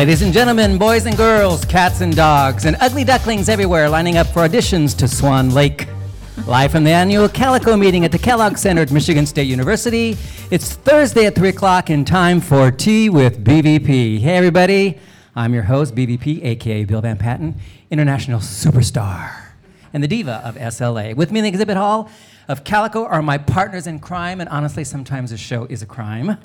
Ladies and gentlemen, boys and girls, cats and dogs, and ugly ducklings everywhere lining up for auditions to Swan Lake. Live from the annual Calico meeting at the Kellogg Center at Michigan State University, it's Thursday at 3 o'clock and time for Tea with BVP. Hey, everybody, I'm your host, BVP, aka Bill VanPatten, international superstar, and the diva of SLA. With me in the exhibit hall of Calico are my partners in crime, and honestly, sometimes a show is a crime,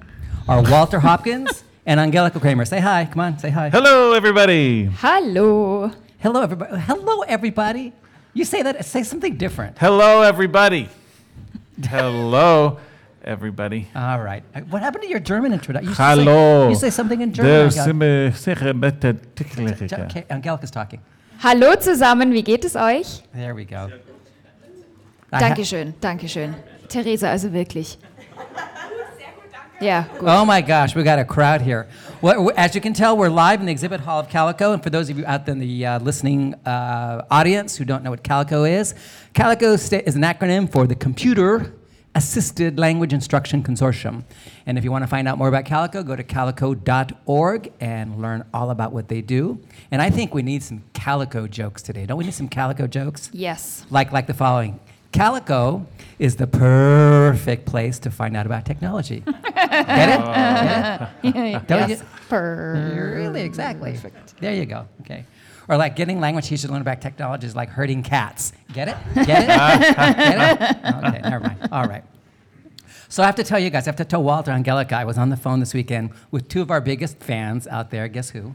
are Walter Hopkins and Angelica Kraemer. Say hi, come on, say hi. Hello, everybody. Hello. Hello, everybody. Hello, everybody. You say that, say something different. Hello, everybody. Hello, everybody. All right. Uh, What happened to your German introduction? You Hallo. Say, you say something in German. Der Angelica. Simme sicher mit der Ticklerika. Okay, Angelica's talking. Hallo zusammen, wie geht es euch? There we go. I ha- Dankeschön, Dankeschön. Theresa, also wirklich. Yeah. gut. Oh my gosh, we got a crowd here. Well, as you can tell, we're live in the exhibit hall of Calico. And for those of you out there in the uh, listening uh, audience who don't know what Calico is, Calico sta- is an acronym for the Computer Assisted Language Instruction Consortium. And if you want to find out more about Calico, go to calico.org and learn all about what they do. And I think we need some Calico jokes today. Don't we need some Calico jokes? Yes. like like the following. Calico is the perfect place to find out about technology. Get it? Get it? Don't yes. you- Per- Really, exactly. There you go. Okay. Or like getting language teachers to learn about technology is like herding cats. Get it? Get it? Get it? Okay, never mind. All right. So I have to tell you guys, I have to tell Walter Angelica, I was on the phone this weekend with two of our biggest fans out there. Guess who?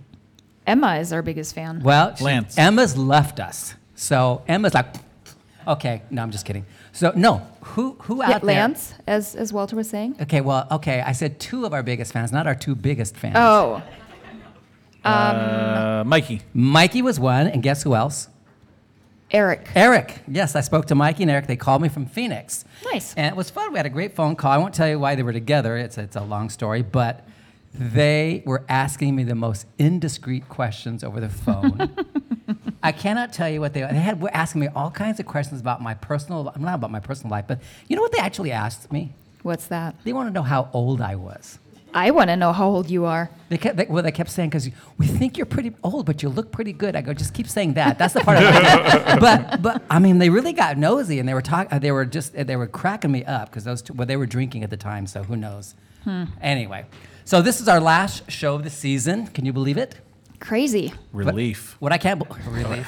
Emma is our biggest fan. Well, she- Lance. Emma's left us. So Emma's like, okay, no, I'm just kidding. So no, who who out Yeah, there? Lance, as, as Walter was saying. Okay, well, okay, I said two of our biggest fans, not our two biggest fans. Oh, Uh, Mikey. Mikey was one, and guess who else? Eric. Eric. Yes, I spoke to Mikey and Eric. They called me from Phoenix. Nice. And it was fun. We had a great phone call. I won't tell you why they were together. It's, it's a long story, but they were asking me the most indiscreet questions over the phone. I cannot tell you what they, they had, were asking me all kinds of questions about my personal, I'm not about my personal life, but you know what they actually asked me? What's that? They want to know how old I was. I want to know how old you are. They kept, they, well, they kept saying, because we think you're pretty old, but you look pretty good. I go, just keep saying that. That's the part of it. but, but, I mean, they really got nosy and they were talking, they were just, they were cracking me up because those two, well, they were drinking at the time, so who knows. Hmm. Anyway, so this is our last show of the season. Can you believe it? Crazy. Relief. What I can't believe, really.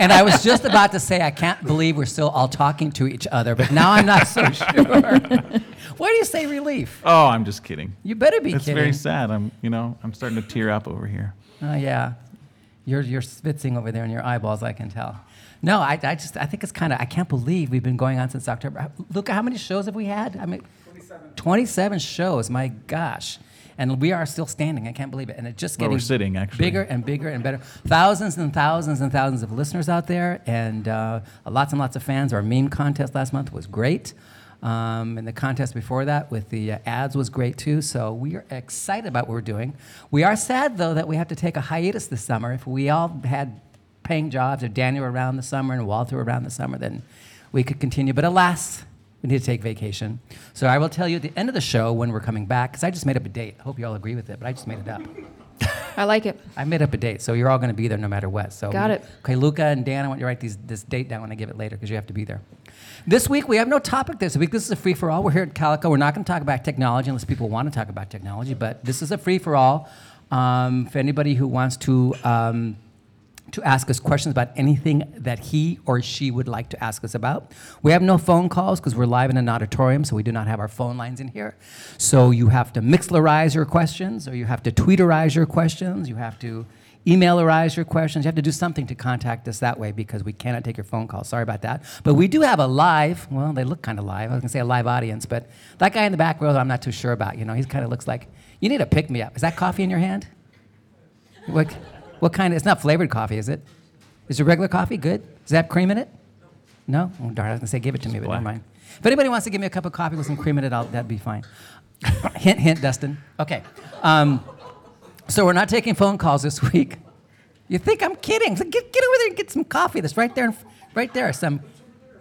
and I was just about to say, I can't believe we're still all talking to each other, but now I'm not so sure. Why do you say relief? Oh, I'm just kidding. You better be It's kidding. very sad. I'm, you know, I'm starting to tear up over here. Oh yeah, you're you're spitzing over there in your eyeballs. I can tell. No, I, I just I think it's kind of I can't believe we've been going on since October. Look at how many shows have we had? I mean, 27. 27 shows. My gosh. And we are still standing. I can't believe it. And it just getting we're sitting, actually. bigger and bigger and better. Thousands and thousands and thousands of listeners out there, and uh, lots and lots of fans. Our meme contest last month was great. Um, and the contest before that with the uh, ads was great too. So we are excited about what we're doing. We are sad though that we have to take a hiatus this summer. If we all had paying jobs, or Daniel around the summer and Walter around the summer, then we could continue. But alas, we need to take vacation. So I will tell you at the end of the show when we're coming back, because I just made up a date. I hope you all agree with it, but I just made it up. I like it. I made up a date, so you're all going to be there no matter what. So Got it. Okay, Luca and Dan, I want you to write these, this date down when I give it later because you have to be there. This week we have no topic. This week this is a free for all. We're here at Calico. We're not going to talk about technology unless people want to talk about technology, but this is a free for all. Um, for anybody who wants to. Um, to ask us questions about anything that he or she would like to ask us about. We have no phone calls because we're live in an auditorium, so we do not have our phone lines in here. So you have to Mixlerize your questions, or you have to Tweeterize your questions, you have to emailerize your questions. You have to do something to contact us that way because we cannot take your phone calls. Sorry about that. But we do have a live, well, they look kind of live. I was going to say a live audience, but that guy in the back row, I'm not too sure about. You know, he kind of looks like, you need a pick me up. Is that coffee in your hand? What, what kind of, it's not flavored coffee, is it? Is it regular coffee? Good? Does that have cream in it? No? Oh, darn, I was going to say give it to me, but never mind. If anybody wants to give me a cup of coffee with some cream in it, I'll, that'd be fine. hint, hint, Dustin. Okay. Um, so we're not taking phone calls this week. You think I'm kidding? So get, get over there and get some coffee. That's right there, right there. Some.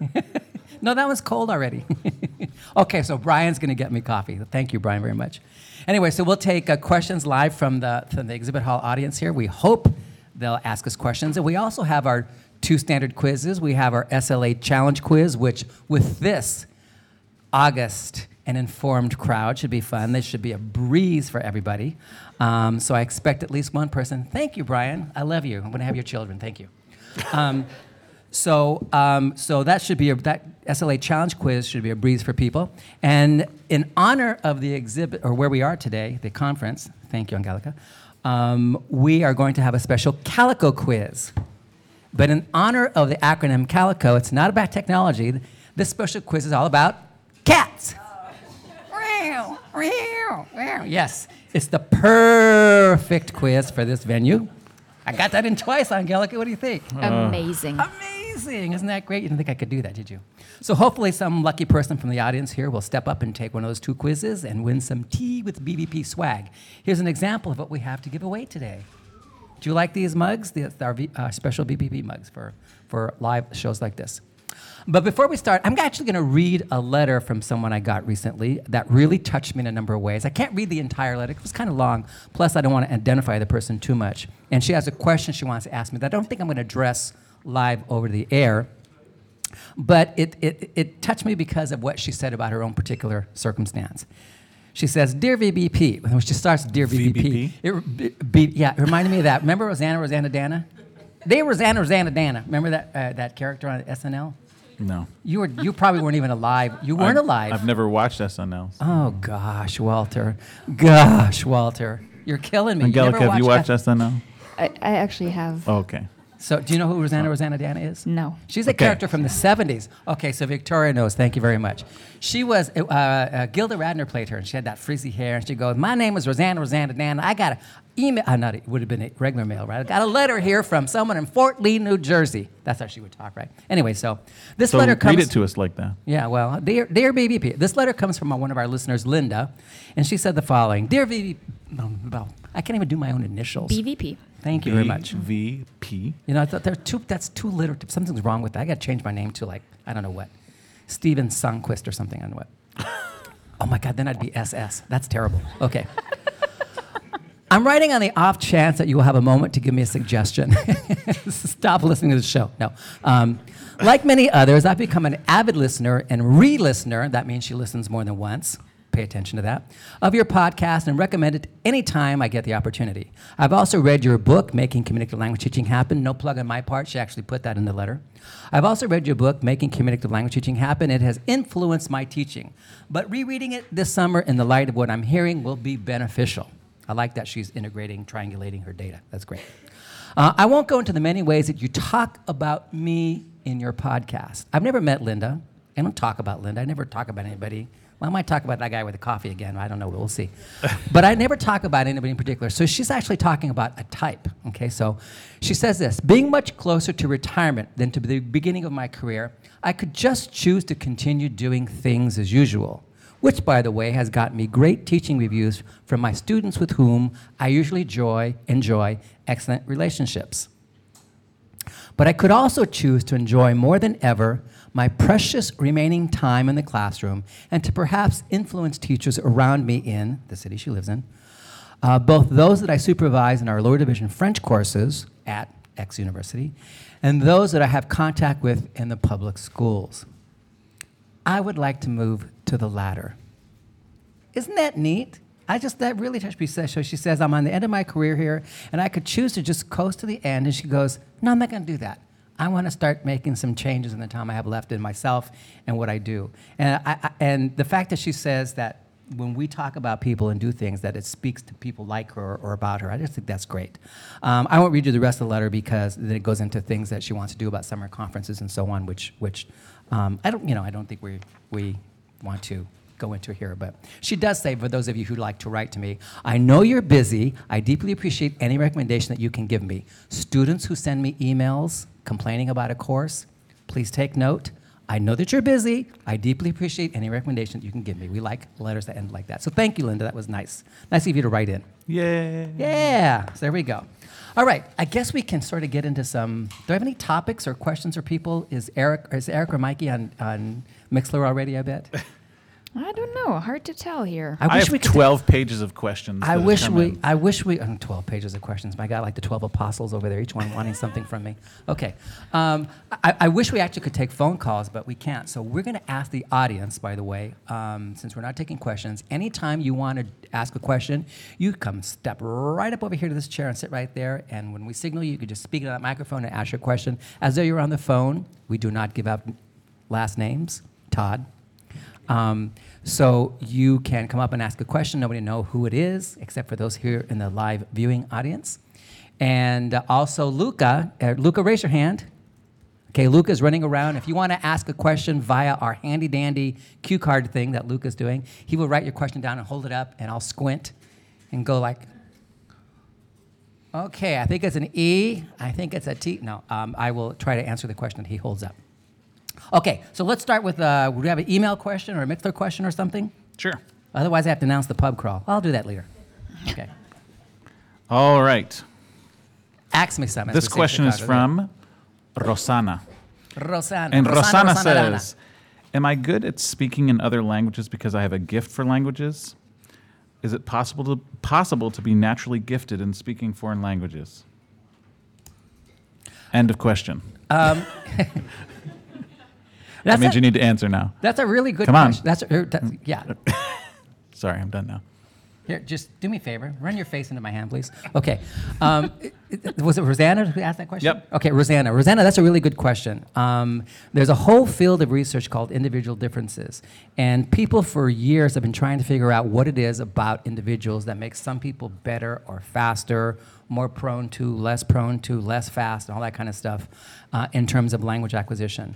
no, that one's cold already. okay, so Brian's going to get me coffee. Thank you, Brian, very much. Anyway, so we'll take uh, questions live from the, from the exhibit hall audience here. We hope they'll ask us questions. And we also have our two standard quizzes. We have our SLA challenge quiz, which with this, August, an informed crowd should be fun. This should be a breeze for everybody. Um, so I expect at least one person. Thank you, Brian. I love you. I'm going to have your children. Thank you. Um, so, um, so that should be a, that SLA challenge quiz should be a breeze for people. And in honor of the exhibit, or where we are today, the conference. Thank you, Angelica. Um, we are going to have a special Calico quiz. But in honor of the acronym Calico, it's not about technology. This special quiz is all about cats. Yes, it's the perfect quiz for this venue. I got that in twice, Angelica. What do you think? Amazing. Amazing. Isn't that great? You didn't think I could do that, did you? So hopefully some lucky person from the audience here will step up and take one of those two quizzes and win some tea with BVP swag. Here's an example of what we have to give away today. Do you like these mugs? The, our uh, special BVP mugs for, for live shows like this. But before we start, I'm actually going to read a letter from someone I got recently that really touched me in a number of ways. I can't read the entire letter, it was kind of long. Plus, I don't want to identify the person too much. And she has a question she wants to ask me that I don't think I'm going to address live over the air. But it, it, it touched me because of what she said about her own particular circumstance. She says, Dear VBP, when she starts, Dear VBP, VBP? it, be, yeah, it reminded me of that. Remember Roseanne, Roseannadanna? They were Roseanne, Roseannadanna. Remember that, uh, that character on SNL? No. You, were, you probably weren't even alive. You weren't I've- alive. I've never watched SNL. oh, gosh, Walter. Gosh, Walter. You're killing me. Angelica, never have you watched that? SNL? I, I actually have. Oh, okay. So, do you know who Roseanne Roseannadanna is? No. She's a Okay. character from the 70s. Okay, so Victoria knows. Thank you very much. She was, uh, uh, Gilda Radner played her, and she had that frizzy hair, and she goes, My name is Roseanne Roseannadanna. I got a email, uh, not, it would have been a regular mail, right? I got a letter here from someone in Fort Lee, New Jersey. That's how she would talk, right? Anyway, so this So letter comes. read it to us like that. Yeah, well, dear, dear BBP, this letter comes from one of our listeners, Linda, and she said the following Dear VBP, no, no, I can't even do my own initials. BVP. Thank you very much. VP. You know, I thought there's two, that's too literative. Something's wrong with that. I got to change my name to like, I don't know what, Steven Sunquist or something. I don't know what. oh my God, then I'd be SS. That's terrible. Okay. I'm writing on the off chance that you will have a moment to give me a suggestion. Stop listening to the show. No. Um, like many others, I've become an avid listener and re listener. That means she listens more than once. Pay attention to that. Of your podcast and recommend it anytime I get the opportunity. I've also read your book, Making Communicative Language Teaching Happen. No plug on my part. She actually put that in the letter. I've also read your book, Making Communicative Language Teaching Happen. It has influenced my teaching. But rereading it this summer in the light of what I'm hearing will be beneficial. I like that she's integrating, triangulating her data. That's great. Uh, I won't go into the many ways that you talk about me in your podcast. I've never met Linda. I don't talk about Linda. I never talk about anybody. Well, I might talk about that guy with the coffee again. I don't know. We'll see. but I never talk about anybody in particular. So she's actually talking about a type. Okay, so she says this Being much closer to retirement than to the beginning of my career, I could just choose to continue doing things as usual which, by the way, has gotten me great teaching reviews from my students with whom I usually enjoy, enjoy excellent relationships. But I could also choose to enjoy more than ever my precious remaining time in the classroom and to perhaps influence teachers around me in the city she lives in, uh, both those that I supervise in our lower division French courses at X University and those that I have contact with in the public schools. I would like to move to the latter. Isn't that neat? I just, that really touched me. So she says, I'm on the end of my career here, and I could choose to just coast to the end. And she goes, No, I'm not going to do that. I want to start making some changes in the time I have left in myself and what I do. And, I, I, and the fact that she says that when we talk about people and do things, that it speaks to people like her or about her, I just think that's great. Um, I won't read you the rest of the letter because then it goes into things that she wants to do about summer conferences and so on, which, which um, I don't, you know, I don't think we, we want to go into here, but she does say, for those of you who like to write to me, I know you're busy. I deeply appreciate any recommendation that you can give me. Students who send me emails complaining about a course, please take note. I know that you're busy. I deeply appreciate any recommendation that you can give me. We like letters that end like that. So thank you, Linda. That was nice. Nice of you to write in. Yeah. Yeah, so there we go. All right, I guess we can sort of get into some. Do I have any topics or questions or people? Is Eric, is Eric or Mikey on, on Mixlr already? I bet. I don't know. Hard to tell here. I, have we could 12 pages of questions. I that have wish come we. in. I wish we. Oh, Twelve pages of questions. My God, like the twelve apostles over there, each one wanting something from me. Okay. Um, I, I wish we actually could take phone calls, but we can't. So we're going to ask the audience. By the way, um, since we're not taking questions, anytime you want to ask a question, you come step right up over here to this chair and sit right there. And when we signal you, you can just speak into that microphone and ask your question as though you're on the phone. We do not give out last names. Todd. Um, so you can come up and ask a question. Nobody know who it is, except for those here in the live viewing audience. And uh, also Luca. Uh, Luca, raise your hand. Okay, Luca's running around. If you want to ask a question via our handy dandy cue card thing that Luca's doing, he will write your question down and hold it up, and I'll squint and go like, okay, I think it's an E. I think it's a T. No, um, I will try to answer the question that he holds up. Okay, so let's start with uh, would we have an email question or a Mixlr question or something? Sure. Otherwise, I have to announce the pub crawl. I'll do that later. Okay. All right. Ask me something. This we say in question is from Rosana. Rosanna. And Rosana, Rosanna. says, Am I good at speaking in other languages because I have a gift for languages? Is it possible to, possible to be naturally gifted in speaking foreign languages? End of question. Um, that means a, you need to answer now. that's a really good Come on. question. That's, a, that, yeah. Sorry, I'm done now. Here, just do me a favor. Run your face into my hand, please. Okay. Um, was it Rosanna who asked that question? Yep. Okay, Rosanna. Rosanna, that's a really good question. Um, there's a whole field of research called individual differences. And people for years have been trying to figure out what it is about individuals that makes some people better or faster, more prone to, less prone to, less fast, and all that kind of stuff uh, in terms of language acquisition.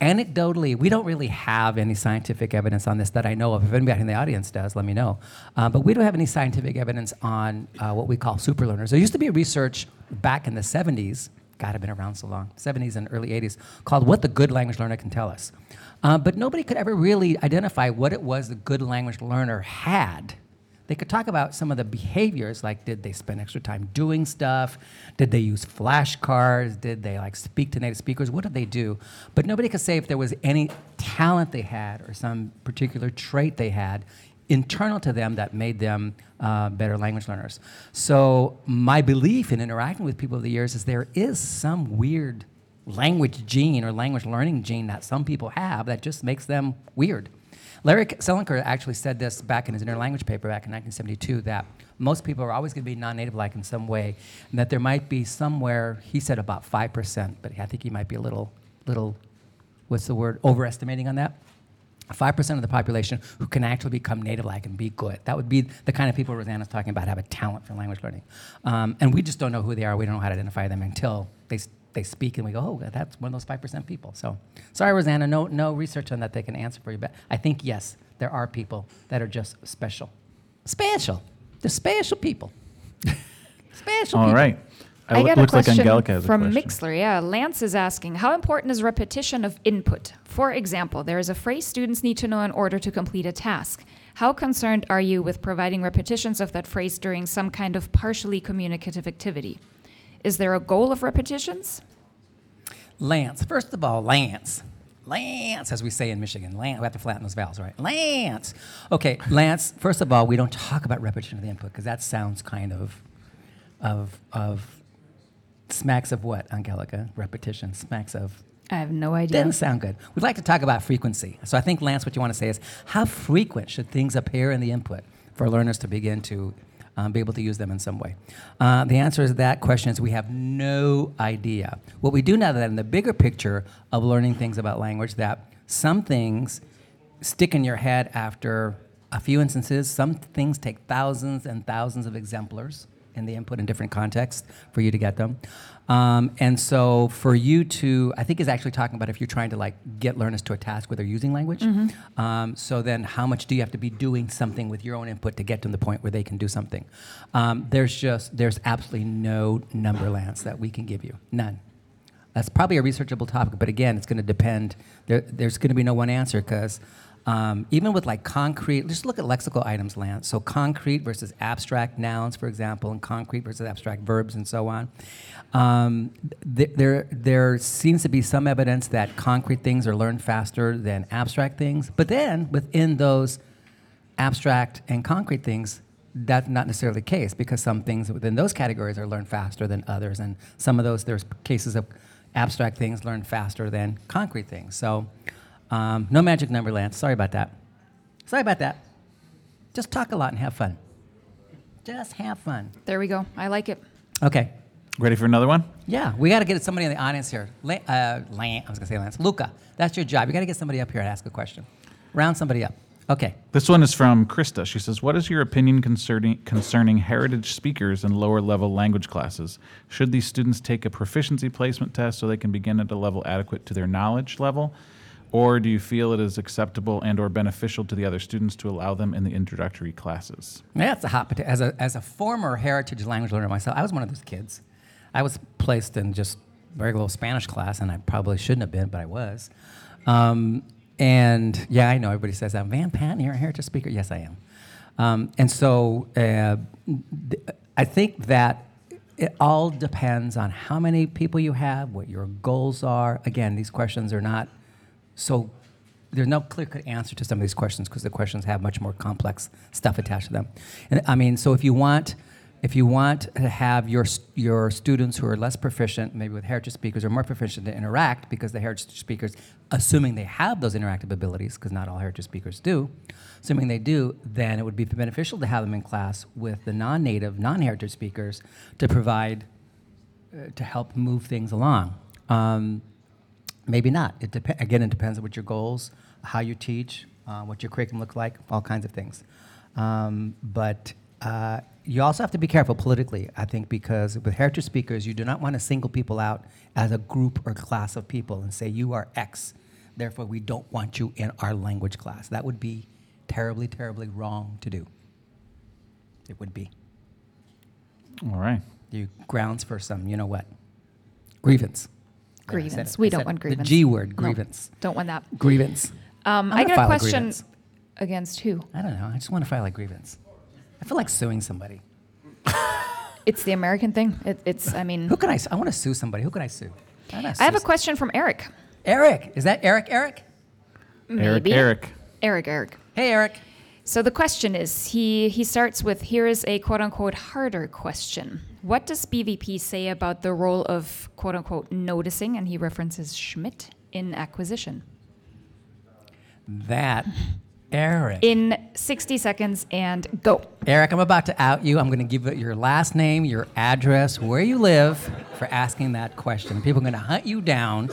Anecdotally, we don't really have any scientific evidence on this that I know of. If anybody in the audience does, let me know. Uh, but we don't have any scientific evidence on uh, what we call superlearners. There used to be research back in the 70s, God, I've been around so long, 70s and early 80s, called What the Good Language Learner Can Tell Us. Uh, but nobody could ever really identify what it was the good language learner had. They could talk about some of the behaviors, like did they spend extra time doing stuff? Did they use flashcards? Did they like speak to native speakers? What did they do? But nobody could say if there was any talent they had or some particular trait they had internal to them that made them uh, better language learners. So my belief in interacting with people over the years is there is some weird language gene or language learning gene that some people have that just makes them weird. Larry Selinker actually said this back in his interlanguage paper back in 1972 that most people are always going to be non-native like in some way, and that there might be somewhere he said about five percent, but I think he might be a little, little, what's the word, overestimating on that. Five percent of the population who can actually become native-like and be good. That would be the kind of people Rosanna's talking about have a talent for language learning, um, and we just don't know who they are. We don't know how to identify them until they they speak and we go, oh, that's one of those five percent people. So, sorry, Rosanna, no no research on that they can answer for you. But I think yes, there are people that are just special, special. They're special people. special. All people. right. I it got a looks like question Angelica has a from question. Mixlr. Yeah, Lance is asking, how important is repetition of input? For example, there is a phrase students need to know in order to complete a task. How concerned are you with providing repetitions of that phrase during some kind of partially communicative activity? Is there a goal of repetitions? Lance. First of all, Lance. Lance, as we say in Michigan. Lance. We have to flatten those vowels, right? Lance. Okay, Lance. First of all, we don't talk about repetition of the input because that sounds kind of, of, of, smacks of what, Angelica? Repetition smacks of. I have no idea. Doesn't sound good. We'd like to talk about frequency. So I think, Lance, what you want to say is how frequent should things appear in the input for learners to begin to um, be able to use them in some way? Uh, the answer to that question is we have no idea. What we do know that in the bigger picture of learning things about language, that some things stick in your head after a few instances. Some things take thousands and thousands of exemplars in the input in different contexts for you to get them. Um, and so for you to, I think is actually talking about if you're trying to like get learners to a task where they're using language. Um, so then how much do you have to be doing something with your own input to get to the point where they can do something? Um, there's just, there's absolutely no number, Lance, that we can give you. None. That's probably a researchable topic, but again, it's going to depend. There, there's going to be no one answer because um, even with like concrete, just look at lexical items, Lance. So concrete versus abstract nouns, for example, and concrete versus abstract verbs, and so on. Um, th- there, there seems to be some evidence that concrete things are learned faster than abstract things, but then within those abstract and concrete things, that's not necessarily the case because some things within those categories are learned faster than others, and some of those there's cases of abstract things learned faster than concrete things. So, um, no magic number, Lance. Sorry about that. Sorry about that. Just talk a lot and have fun. Just have fun. There we go. I like it. Okay. Ready for another one? Yeah, we got to get somebody in the audience here. La- uh, Lance, I was going to say Lance. Luca, that's your job. You got to get somebody up here and ask a question. Round somebody up. Okay. This one is from Krista. She says, What is your opinion concerning, concerning heritage speakers in lower level language classes? Should these students take a proficiency placement test so they can begin at a level adequate to their knowledge level? Or do you feel it is acceptable and or beneficial to the other students to allow them in the introductory classes? That's a hot potato. As a, as a former heritage language learner myself, I was one of those kids. I was placed in just regular Spanish class, and I probably shouldn't have been, but I was. Um, and yeah, I know everybody says that. VanPatten, you're a heritage speaker. Yes, I am. Um, and so uh, th- I think that it all depends on how many people you have, what your goals are. Again, these questions are not so there's no clear-cut answer to some of these questions because the questions have much more complex stuff attached to them. And I mean, so if you want, if you want to have your your students who are less proficient, maybe with heritage speakers, or more proficient to interact, because the heritage speakers, assuming they have those interactive abilities, because not all heritage speakers do, assuming they do, then it would be beneficial to have them in class with the non-native, non-heritage speakers to provide uh, to help move things along. Um, Maybe not. It dep- again, it depends on what your goals, how you teach, uh, what your curriculum looks like, all kinds of things. Um, but uh, you also have to be careful politically, I think, because with heritage speakers, you do not want to single people out as a group or class of people and say, you are X, therefore we don't want you in our language class. That would be terribly, terribly wrong to do. It would be. All right. You grounds for some, you know what? Grievance. There, I said Grievance. We don't want it. grievance. The G word, No, grievance. don't want that. Grievance. Um, I'm I gonna got a file a question grievance. against who? I don't know. I just want to file a grievance. I feel like suing somebody. It's the American thing. It, it's. I mean, Who can I? su- I want to sue somebody. Who can I sue? I, I have a question from Eric. Eric. Is that Eric? Eric? Eric, Maybe. Eric. Eric. Eric. Hey, Eric. So the question is, he he starts with here is a quote unquote harder question. What does BVP say about the role of quote unquote noticing, and he references Schmidt in acquisition? That Eric. In 60 seconds and go. Eric, I'm about to out you. I'm going to give it your last name, your address, where you live for asking that question. People are going to hunt you down.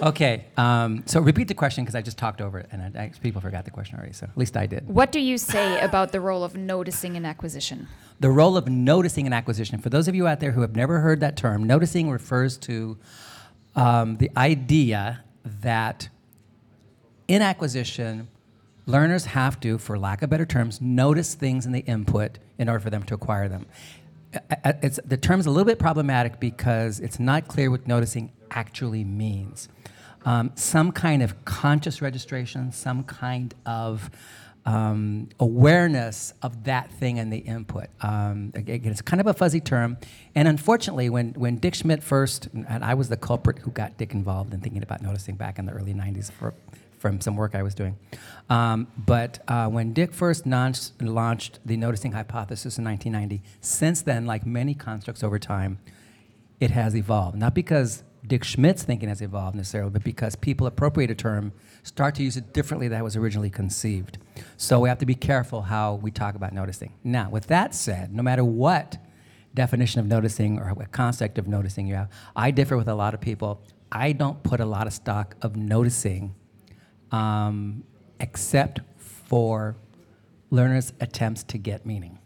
Okay. Um, so repeat the question because I just talked over it and I, I, people forgot the question already. So at least I did. What do you say about the role of noticing in acquisition? the role of noticing an acquisition. For those of you out there who have never heard that term, noticing refers to um, the idea that in acquisition, learners have to, for lack of better terms, notice things in the input in order for them to acquire them. It's, the term's a little bit problematic because it's not clear what noticing actually means. Um, some kind of conscious registration, some kind of um, awareness of that thing in the input. Um, again, it's kind of a fuzzy term. And unfortunately, when, when Dick Schmidt first, and I was the culprit who got Dick involved in thinking about noticing back in the early 90s for, from some work I was doing. Um, but uh, when Dick first launched, launched the noticing hypothesis in 1990, since then, like many constructs over time, it has evolved. Not because Dick Schmidt's thinking has evolved necessarily, but because people appropriate a term, start to use it differently than it was originally conceived. So we have to be careful how we talk about noticing. Now, with that said, no matter what definition of noticing or what concept of noticing you have, I differ with a lot of people. I don't put a lot of stock of noticing um, except for learners' attempts to get meaning.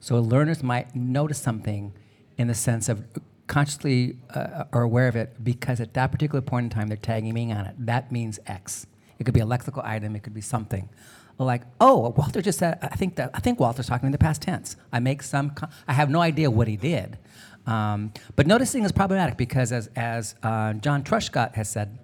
So learners might notice something in the sense of consciously uh, are aware of it because at that particular point in time they're tagging meaning on it. That means X. It could be a lexical item, it could be something. like, oh, Walter just said, I think that I think Walter's talking in the past tense. I make some, I have no idea what he did. Um, but noticing is problematic because, as as uh, John Truscott has said,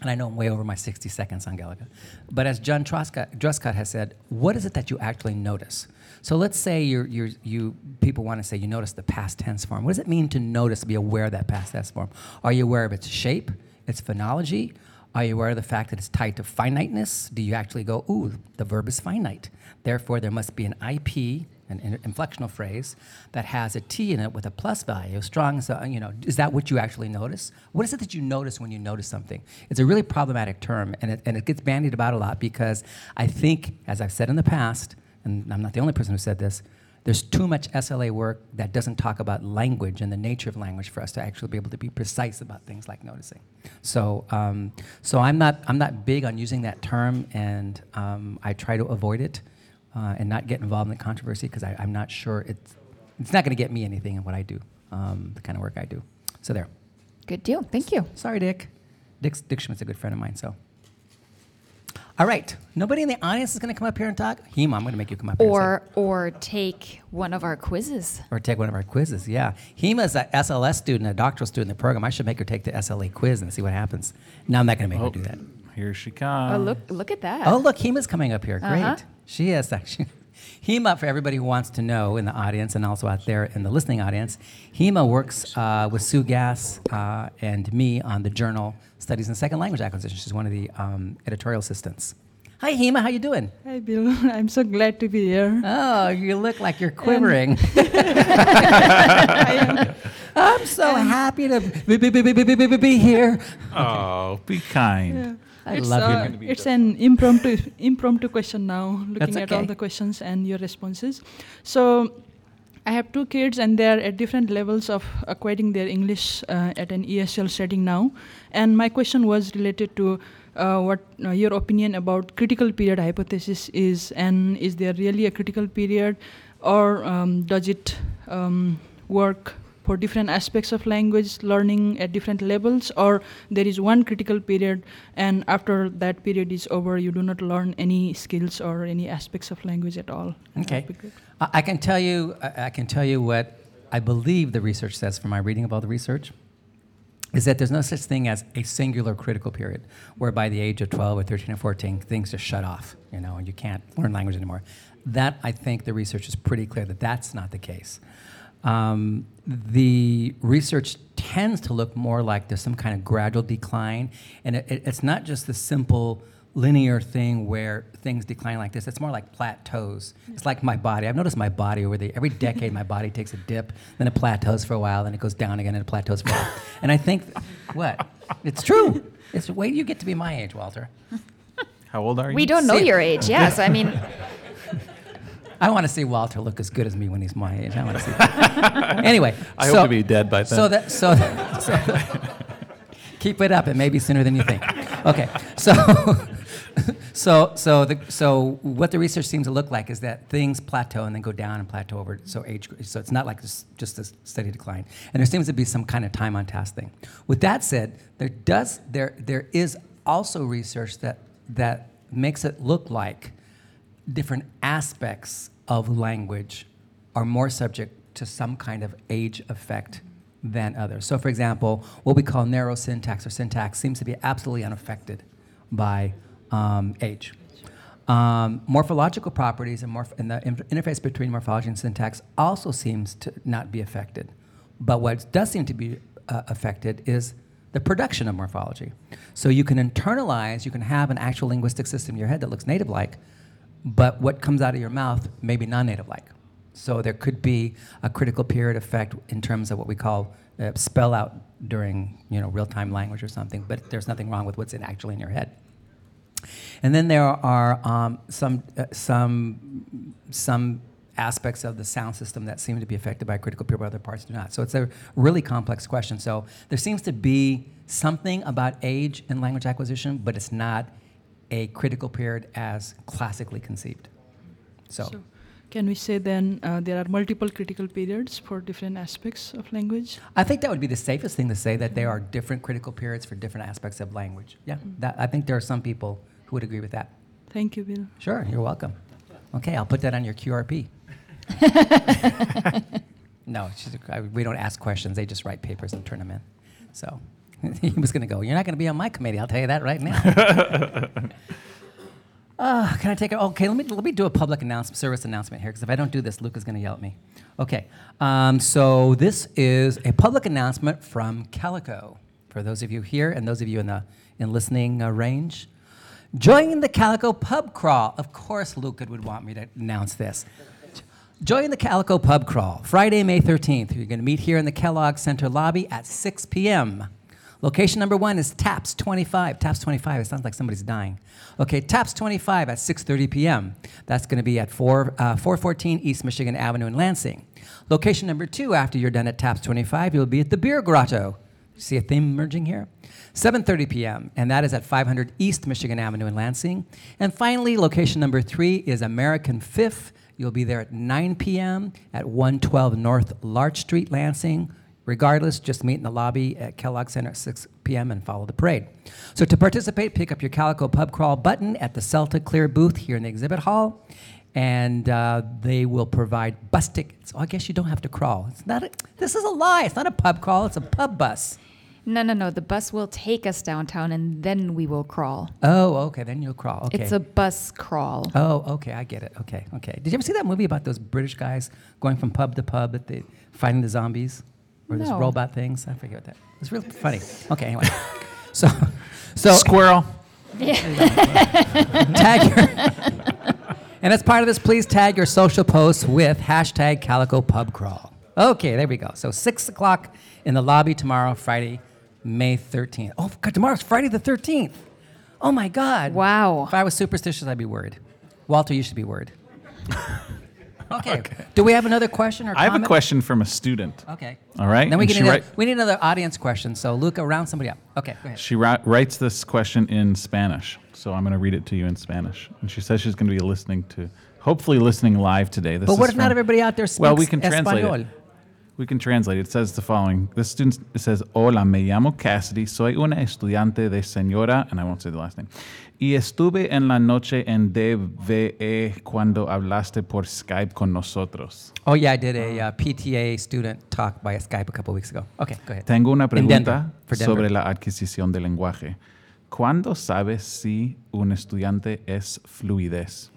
and I know I'm way over my 60 seconds, Angelica, but as John Truscott, has said, what is it that you actually notice? So let's say you're, you're, you people want to say you notice the past tense form. What does it mean to notice, be aware of that past tense form? Are you aware of its shape, its phonology? Are you aware of the fact that it's tied to finiteness? Do you actually go, ooh, the verb is finite. Therefore, there must be an IP, an inflectional phrase, that has a T in it with a plus value, strong, so, you know, is that what you actually notice? What is it that you notice when you notice something? It's a really problematic term, and it, and it gets bandied about a lot because I think, as I've said in the past, and I'm not the only person who said this, there's too much SLA work that doesn't talk about language and the nature of language for us to actually be able to be precise about things like noticing. So, um, so I'm not I'm not big on using that term, and um, I try to avoid it uh, and not get involved in the controversy because I'm not sure it's it's not going to get me anything in what I do, um, the kind of work I do. So there. Good deal. Thank you. Sorry, Dick. Dick's, Dick Schmidt's a good friend of mine, so. All right. Nobody in the audience is going to come up here and talk? Hema, I'm going to make you come up here. Or or take one of our quizzes. Or take one of our quizzes, yeah. Hema's a SLS student, a doctoral student in the program. I should make her take the SLA quiz and see what happens. No, I'm not going to make her do that. Here she comes. Oh, look look at that. Oh, look, Hema's coming up here. Great. Uh-huh. She is actually. Hema, for everybody who wants to know in the audience and also out there in the listening audience, Hema works uh, with Sue Gass uh, and me on the journal Studies in Second Language Acquisition. She's one of the um, editorial assistants. Hi, Hema. How are you doing? Hi, Bill. I'm so glad to be here. Oh, you look like you're quivering. I am. I'm so happy to be, be, be, be, be, be, be, be here. Oh, be kind. I it's, love uh, you. It's an impromptu impromptu question now, looking That's at all the questions and your responses. So, I have two kids, and they are at different levels of acquiring their English uh, at an ESL setting now. And my question was related to uh, what uh, your opinion about critical period hypothesis is, and is there really a critical period, or um, does it um, work for different aspects of language learning at different levels, or there is one critical period, and after that period is over, you do not learn any skills or any aspects of language at all. Okay. That'd be great. I can tell you, I I can tell you what I believe the research says from my reading of all the research, is that there's no such thing as a singular critical period, where by the age of 12 or 13 or 14, things just shut off, you know, and you can't learn language anymore. That, I think the research is pretty clear that that's not the case. Um, the research tends to look more like there's some kind of gradual decline, and it, it- it's not just the simple linear thing where things decline like this. It's more like plateaus. It's like my body. I've noticed my body over the every decade, my body takes a dip, then it plateaus for a while, then it goes down again, and it plateaus for a while. And I think, what? It's true. It's wait till you get to be my age, Walter. How old are you? we don't know See- your age. Yes, I mean I want to see Walter look as good as me when he's my age. I want to see. That. anyway, I so, hope to be dead by then. So that so, so keep it up. It may be sooner than you think. Okay, so so so the so what the research seems to look like is that things plateau and then go down and plateau over. So age so it's not like this, just a steady decline. And there seems to be some kind of time on task thing. With that said, there does there there is also research that that makes it look like different aspects of language are more subject to some kind of age effect than others. So, for example, what we call narrow syntax or syntax seems to be absolutely unaffected by um, age. Um, morphological properties and, morph- and the interface between morphology and syntax also seems to not be affected. But what does seem to be uh, affected is the production of morphology. So you can internalize, you can have an actual linguistic system in your head that looks native like, but what comes out of your mouth may be non native like. So there could be a critical period effect in terms of what we call uh, spell out during you know real time language or something, but there's nothing wrong with what's in, actually in your head. And then there are um, some, uh, some, some aspects of the sound system that seem to be affected by critical period, but other parts do not. So it's a really complex question. So there seems to be something about age and language acquisition, but it's not a critical period as classically conceived. So, So, can we say then uh, there are multiple critical periods for different aspects of language? I think that would be the safest thing to say that there are different critical periods for different aspects of language. Yeah, that, I think there are some people who would agree with that. Thank you, Bill. Sure, you're welcome. Okay, I'll put that on your QRP. no, we don't ask questions. They just write papers and turn them in. So he was going to go, You're not going to be on my committee. I'll tell you that right now. Uh, can I take it? Okay, let me, let me do a public announcement, service announcement here, because if I don't do this, Luke is going to yell at me. Okay, um, so this is a public announcement from Calico. For those of you here and those of you in the in listening uh, range, join the Calico Pub Crawl. Of course, Luke would want me to announce this. Join the Calico Pub Crawl, Friday, May 13th. You're going to meet here in the Kellogg Center lobby at 6 p.m. Location number one is Taps 25. Taps 25, it sounds like somebody's dying. Okay, Taps 25 at 6.30 p.m. That's going to be at 4, uh, 414 East Michigan Avenue in Lansing. Location number two, after you're done at Taps 25, you'll be at the Beer Grotto. See a theme emerging here? 7:30 p.m. and that is at 500 East Michigan Avenue in Lansing. And finally, location number 3 is American Fifth. You'll be there at 9 p.m. at 112 North Larch Street, Lansing. Regardless, just meet in the lobby at Kellogg Center at 6 p.m. and follow the parade. So to participate, pick up your Calico Pub Crawl button at the CeLTA CLEAR booth here in the exhibit hall, and uh, they will provide bus tickets. Oh, I guess you don't have to crawl. It's not. A, this is a lie. It's not a pub crawl. It's a pub bus. No, no, no. The bus will take us downtown and then we will crawl. Oh, okay. Then you'll crawl. Okay. It's a bus crawl. Oh, okay, I get it. Okay, okay. Did you ever see that movie about those British guys going from pub to pub at the fighting the zombies or those No. robot things? I forget what that. It's really funny. Okay, anyway. So, so Squirrel. tag your, and as part of this, please tag your social posts with hashtag Calico Pub Crawl. Okay, there we go. So six o'clock in the lobby tomorrow, Friday, May thirteenth. Oh, God, tomorrow's Friday the thirteenth. Oh my God. Wow. If I was superstitious, I'd be worried. Walter, you should be worried. okay. Do we have another question or I have a comment? question from a student. Okay. All right, Then we, and get she another, write- we need another audience question. So, Luca, round somebody up. Okay, go ahead. She ri- writes this question in Spanish, so I'm going to read it to you in Spanish. And she says she's going to be listening to, hopefully listening live today. This But what is if not from- everybody out there speaks Well, we can translate Espanol? it. We can translate it. It says the following. This student it says, Hola, me llamo Cassidy. Soy una estudiante de señora, and I won't say the last name. Y estuve en la noche en DVE cuando hablaste por Skype con nosotros. Oh, yeah, I did a uh, PTA student talk by Skype a couple weeks ago. Okay, go ahead. Tengo una Denver, pregunta for Denver. sobre la adquisición de lenguaje. ¿Cuándo sabes si un estudiante es fluidez?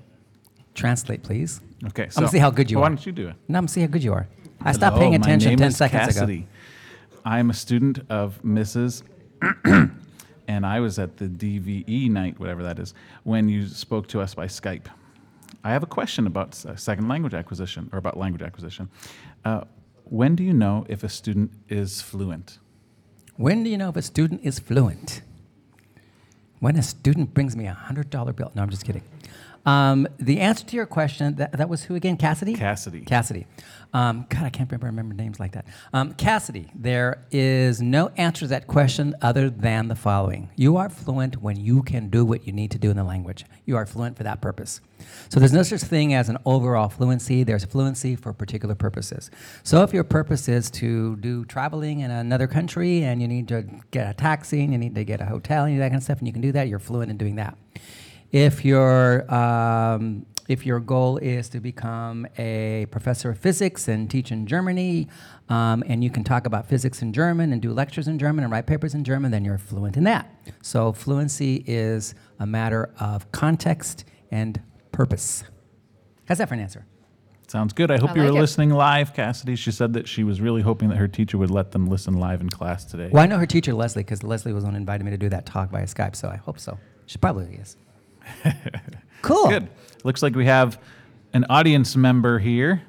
Translate, please. Okay, I'm gonna so- see how good you Why are. don't you do it? No, I'm see how good you are. I stopped Hello, paying my attention name 10 is seconds Cassidy. ago. I'm a student of Mrs. and I was at the DVE night, whatever that is, when you spoke to us by Skype. I have a question about uh, second language acquisition or about language acquisition. Uh, when do you know if a student is fluent? When do you know if a student is fluent? When a student brings me a $100 bill. No, I'm just kidding. Um, the answer to your question, that, that was who again? Cassidy? Cassidy. Cassidy. Um, God, I can't remember, remember names like that. Um, Cassidy, there is no answer to that question other than the following. You are fluent when you can do what you need to do in the language. You are fluent for that purpose. So there's no such thing as an overall fluency. There's fluency for particular purposes. So if your purpose is to do traveling in another country and you need to get a taxi and you need to get a hotel and that kind of stuff, and you can do that, you're fluent in doing that. If your um, if your goal is to become a professor of physics and teach in Germany, um, and you can talk about physics in German and do lectures in German and write papers in German, then you're fluent in that. So fluency is a matter of context and purpose. How's that for an answer? Sounds good. I hope I you were it. listening live, Cassidy. She said that she was really hoping that her teacher would let them listen live in class today. Well, I know her teacher Leslie because Leslie was the one who invited me to do that talk via Skype, so I hope so. She probably is. cool. Good. Looks like we have an audience member here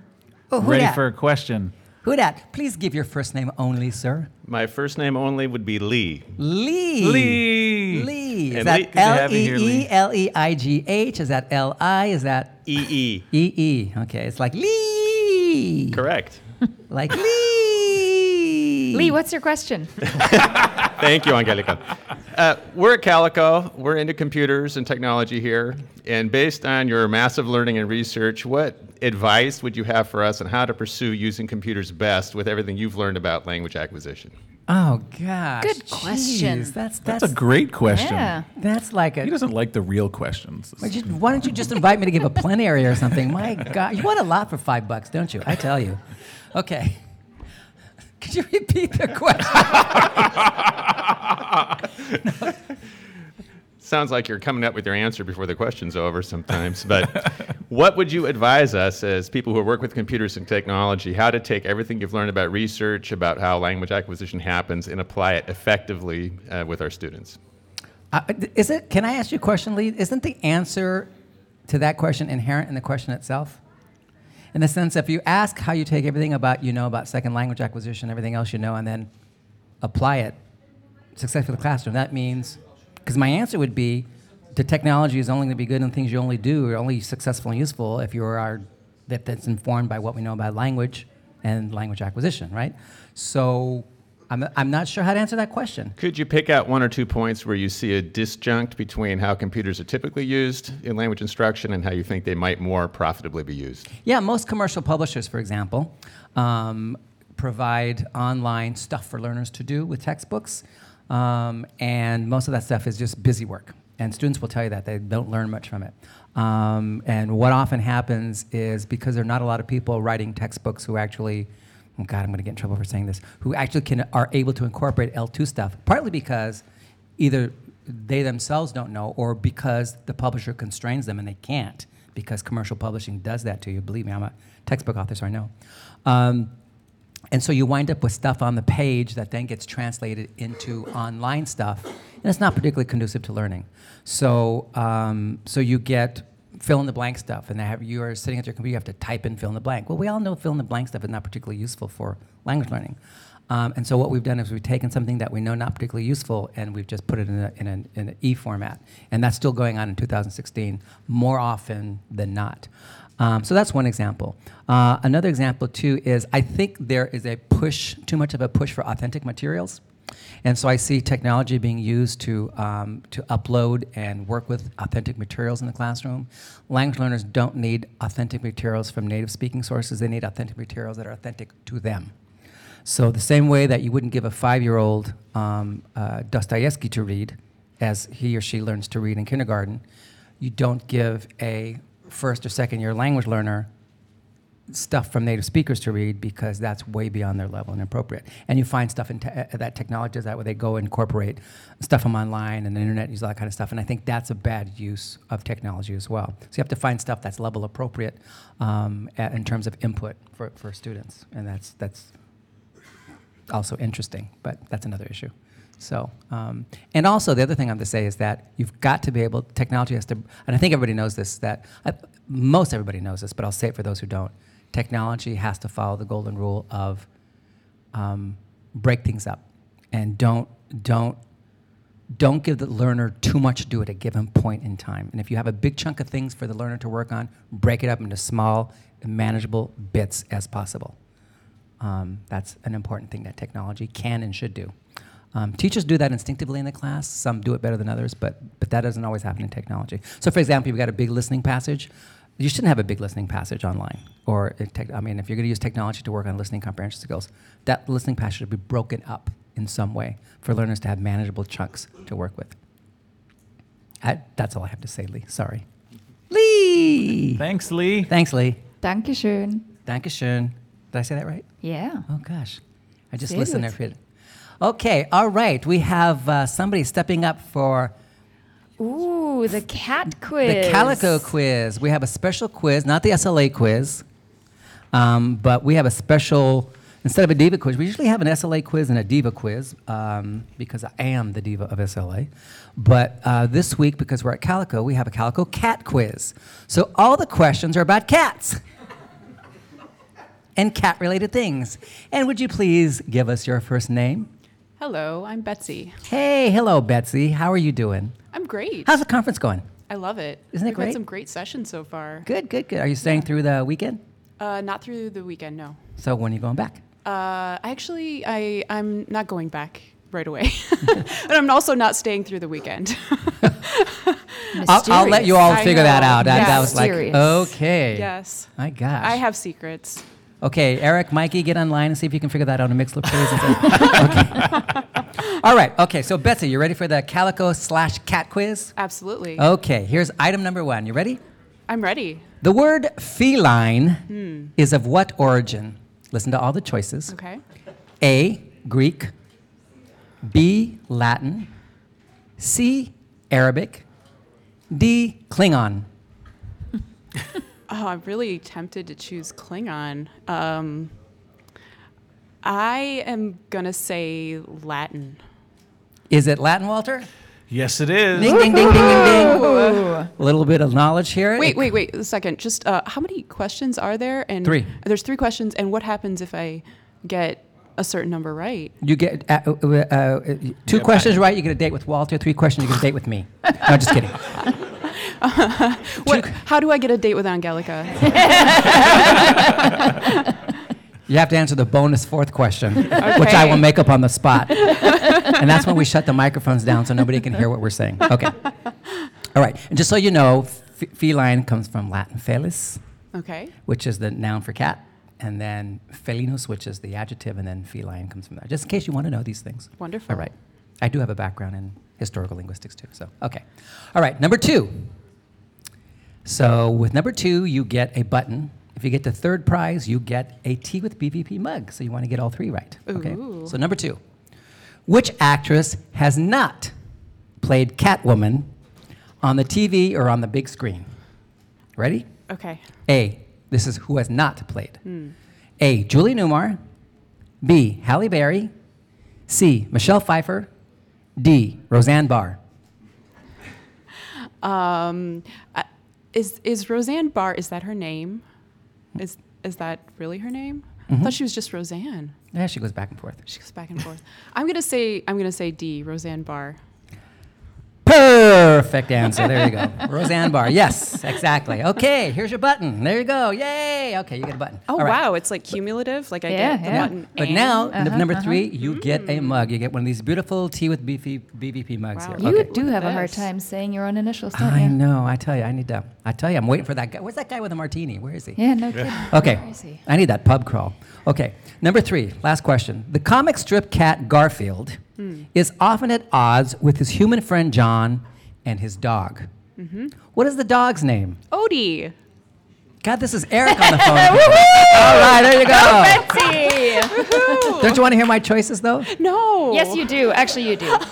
Oh, who ready dat? for a question. Who dat? Please give your first name only, sir. My first name only would be Lee. Lee. Lee. Lee. Is And that Lee- good to L have you E here, E Lee. L E I G H? Is that L I? Is that E E. E E? Okay, it's like Lee. Correct. Like Lee. Lee, what's your question? Thank you, Angelica. Uh, we're at Calico. We're into computers and technology here. And based on your massive learning and research, what advice would you have for us on how to pursue using computers best with everything you've learned about language acquisition? Oh gosh. Good question. Jeez, That's That's that's a great question. Yeah. that's like a. He doesn't like the real questions. Why don't Why don't you just invite me to give a plenary or something? My God, you want a lot for five bucks, don't you? I tell you. Okay. Could you repeat the question? Sounds like you're coming up with your answer before the question's over sometimes. But what would you advise us as people who work with computers and technology how to take everything you've learned about research, about how language acquisition happens, and apply it effectively uh, with our students? Uh, is it? Can I ask you a question, Lee? Isn't the answer to that question inherent in the question itself? In the sense, if you ask how you take everything about you know about second language acquisition, everything else you know, and then apply it successfully in the classroom, that means because my answer would be the technology is only going to be good in things you only do or only successful and useful if you are that that's informed by what we know about language and language acquisition, right? So I'm, I'm not sure how to answer that question. Could you pick out one or two points where you see a disjunct between how computers are typically used in language instruction and how you think they might more profitably be used? Yeah, most commercial publishers, for example, um, provide online stuff for learners to do with textbooks, um, and most of that stuff is just busy work. And students will tell you that they don't learn much from it. Um, and what often happens is because there are not a lot of people writing textbooks who actually, oh God, I'm going to get in trouble for saying this, who actually can are able to incorporate L2 stuff. Partly because either they themselves don't know, or because the publisher constrains them and they can't, because commercial publishing does that to you. Believe me, I'm a textbook author, so I know. Um, and so you wind up with stuff on the page that then gets translated into online stuff, and it's not particularly conducive to learning. So, um, so you get fill in the blank stuff, and have, you are sitting at your computer, you have to type in fill in the blank. Well, we all know fill in the blank stuff is not particularly useful for language learning. Um, and so what we've done is we've taken something that we know not particularly useful, and we've just put it in, in, a, in an E format, and that's still going on in 2016 more often than not. Um, so that's one example. Uh, another example too is I think there is a push, too much of a push for authentic materials. And so I see technology being used to, um, to upload and work with authentic materials in the classroom. Language learners don't need authentic materials from native speaking sources, they need authentic materials that are authentic to them. So the same way that you wouldn't give a five-year-old um, uh, Dostoevsky to read, as he or she learns to read in kindergarten, you don't give a first or second year language learner stuff from native speakers to read because that's way beyond their level and inappropriate. And you find stuff in te- uh, that technology is that where they go incorporate stuff from online and the internet, use all that kind of stuff. And I think that's a bad use of technology as well. So you have to find stuff that's level appropriate um, in terms of input for, for students, and that's that's also interesting, but that's another issue. So, um, and also the other thing I'm to say is that you've got to be able. Technology has to, and I think everybody knows this. That uh, most everybody knows this, but I'll say it for those who don't. Technology has to follow the golden rule of um, break things up, and don't don't don't give the learner too much to do at a given point in time. And if you have a big chunk of things for the learner to work on, break it up into small, manageable bits as possible. Um, that's an important thing that technology can and should do. Um, teachers do that instinctively in the class. Some do it better than others, but, but that doesn't always happen in technology. So, for example, you've got a big listening passage. You shouldn't have a big listening passage online. Or, tech, I mean, if you're going to use technology to work on listening comprehension skills, that listening passage should be broken up in some way for learners to have manageable chunks to work with. I, that's all I have to say, Lee. Sorry. Lee! Thanks, Lee. Thanks, Lee. Dankeschön. Dankeschön. Did I say that right? Yeah. Oh gosh, I just Sehr listened there. for it. Okay, all right. We have uh, somebody stepping up for Ooh, the cat quiz. the Calico quiz. We have a special quiz, not the SLA quiz, um, but we have a special. Instead of a diva quiz, we usually have an SLA quiz and a diva quiz um, because I am the diva of SLA. But uh, this week, because we're at Calico, we have a Calico cat quiz. So all the questions are about cats and cat related things. And would you please give us your first name? Hello, I'm Betsy. Hey, hello, Betsy. How are you doing? I'm great. How's the conference going? I love it. Isn't it We've great? had some great sessions so far. Good, good, good. Are you staying through the weekend? Uh, not through the weekend, no. So when are you going back? Uh, actually, I I'm not going back right away, and I'm also not staying through the weekend. I'll, I'll let you all figure that out. That, that Yes. was like, okay. yes, My gosh. I have secrets. Okay, Eric, Mikey, get online and see if you can figure that out on Mixlr, please. okay. All right. Okay. So Betsy, you ready for the calico slash cat quiz? Absolutely. Okay. Here's item number one. You ready? I'm ready. The word feline is of what origin? Listen to all the choices. Okay. A. Greek. B. Latin. C. Arabic. D. Klingon. Oh, I'm really tempted to choose Klingon. Um, I am gonna say Latin. Is it Latin, Walter? Yes, it is. Ding, ding, ding, ding, ding, ding. A little bit of knowledge here. Wait, wait, wait a second. Just uh, how many questions are there? And Three. There's three questions. And what happens if I get a certain number right? You get uh, uh, uh, two questions right, you get a date with Walter. Three questions, you get a date with me. No, just kidding. What, how do I get a date with Angelica? You have to answer the bonus fourth question, which I will make up on the spot. and that's when we shut the microphones down so nobody can hear what we're saying. Okay. All right. And just so you know, f- feline comes from Latin felis, Okay. which is the noun for cat, and then felinus, which is the adjective, and then feline comes from that. Just in case you want to know these things. Wonderful. All right. I do have a background in historical linguistics too. So, okay. All right. Number two. So, with number two, you get a button. If you get the third prize, you get a Tea with BVP mug. So, you want to get all three right. Okay. Ooh. So, number two. Which actress has not played Catwoman on the TV or on the big screen? Ready? Okay. A. This is who has not played. A. Julie Newmar. B. Halle Berry. C. Michelle Pfeiffer. D. Roseanne Barr. Um, I- is is Roseanne Barr? Is that her name? Is is that really her name? I mm-hmm. thought she was just Roseanne. Yeah, she goes back and forth. She goes back and forth. I'm gonna say I'm gonna say D. Roseanne Barr. Perfect answer. There you go. Roseanne Barr. Yes, exactly. Okay, here's your button. There you go. Yay. Okay, you get a button. Oh All right. wow, it's like cumulative. Like I Yeah, get the yeah. button. But and- now, Uh-huh, number uh-huh. three, you get a mug. You get one of these beautiful tea with BV, BVP mugs Wow. here. You Okay. do have a hard time saying your own initials, don't I you? know. I tell you, I need to. I tell you, I'm waiting for that guy. Where's that guy with the martini? Where is he? Yeah, no kidding. Okay. Where is he? I need that pub crawl. Okay. Number three, last question. The comic strip cat Garfield Hmm. is often at odds with his human friend John and his dog. Mm-hmm. What is the dog's name? Odie. God, this is Eric on the phone. All right, there you go. Don't you want to hear my choices though? No. Yes, you do. Actually, you do.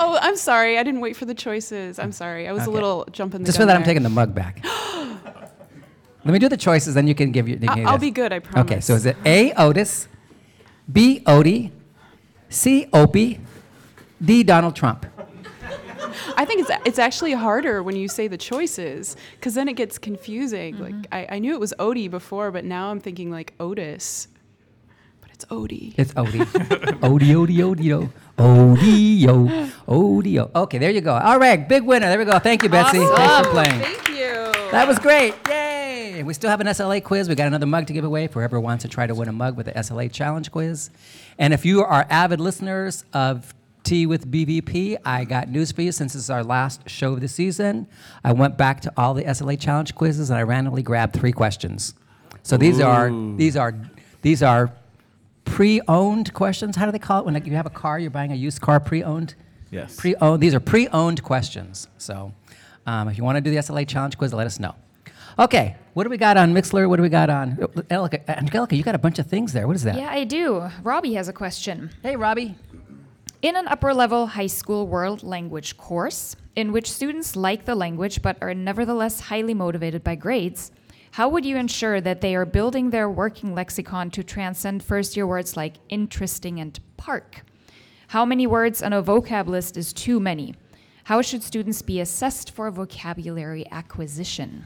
Oh, I'm sorry. I didn't wait for the choices. I'm sorry. I was Okay. a little jumping the Just for that, I'm taking the mug back. Let me do the choices, then you can give your. you I'll, give I'll be good. I promise. Okay, so is it A. Otis, B. Odie, C. Opie, D. Donald Trump? I think it's it's actually harder when you say the choices because then it gets confusing. Like mm-hmm. I, I knew it was Odie before, but now I'm thinking like Otis, but it's Odie. It's Odie. Odie, Odie, Odie, Odie, Odie. Okay, there you go. All right, big winner. There we go. Thank you, Betsy. Thanks for playing. Thank you. That was great. Yay! We still have an SLA quiz. We got another mug to give away for whoever wants to try to win a mug with the SLA challenge quiz. And if you are avid listeners of Tea with BVP, I got news for you. Since this is our last show of the season, I went back to all the SLA challenge quizzes and I randomly grabbed three questions. So these are these are these are pre-owned questions. How do they call it when like, you have a car, you're buying a used car pre-owned? Yes. Pre-owned. These are pre-owned questions. So, um, if you want to do the SLA challenge quiz, let us know. Okay, what do we got on Mixlr? What do we got on Angelica? Angelica, you got a bunch of things there. What is that? Yeah, I do. Robbie has a question. Hey, Robbie. In an upper level high school world language course, in which students like the language but are nevertheless highly motivated by grades, how would you ensure that they are building their working lexicon to transcend first year words like interesting and park? How many words on a vocab list is too many? How should students be assessed for vocabulary acquisition?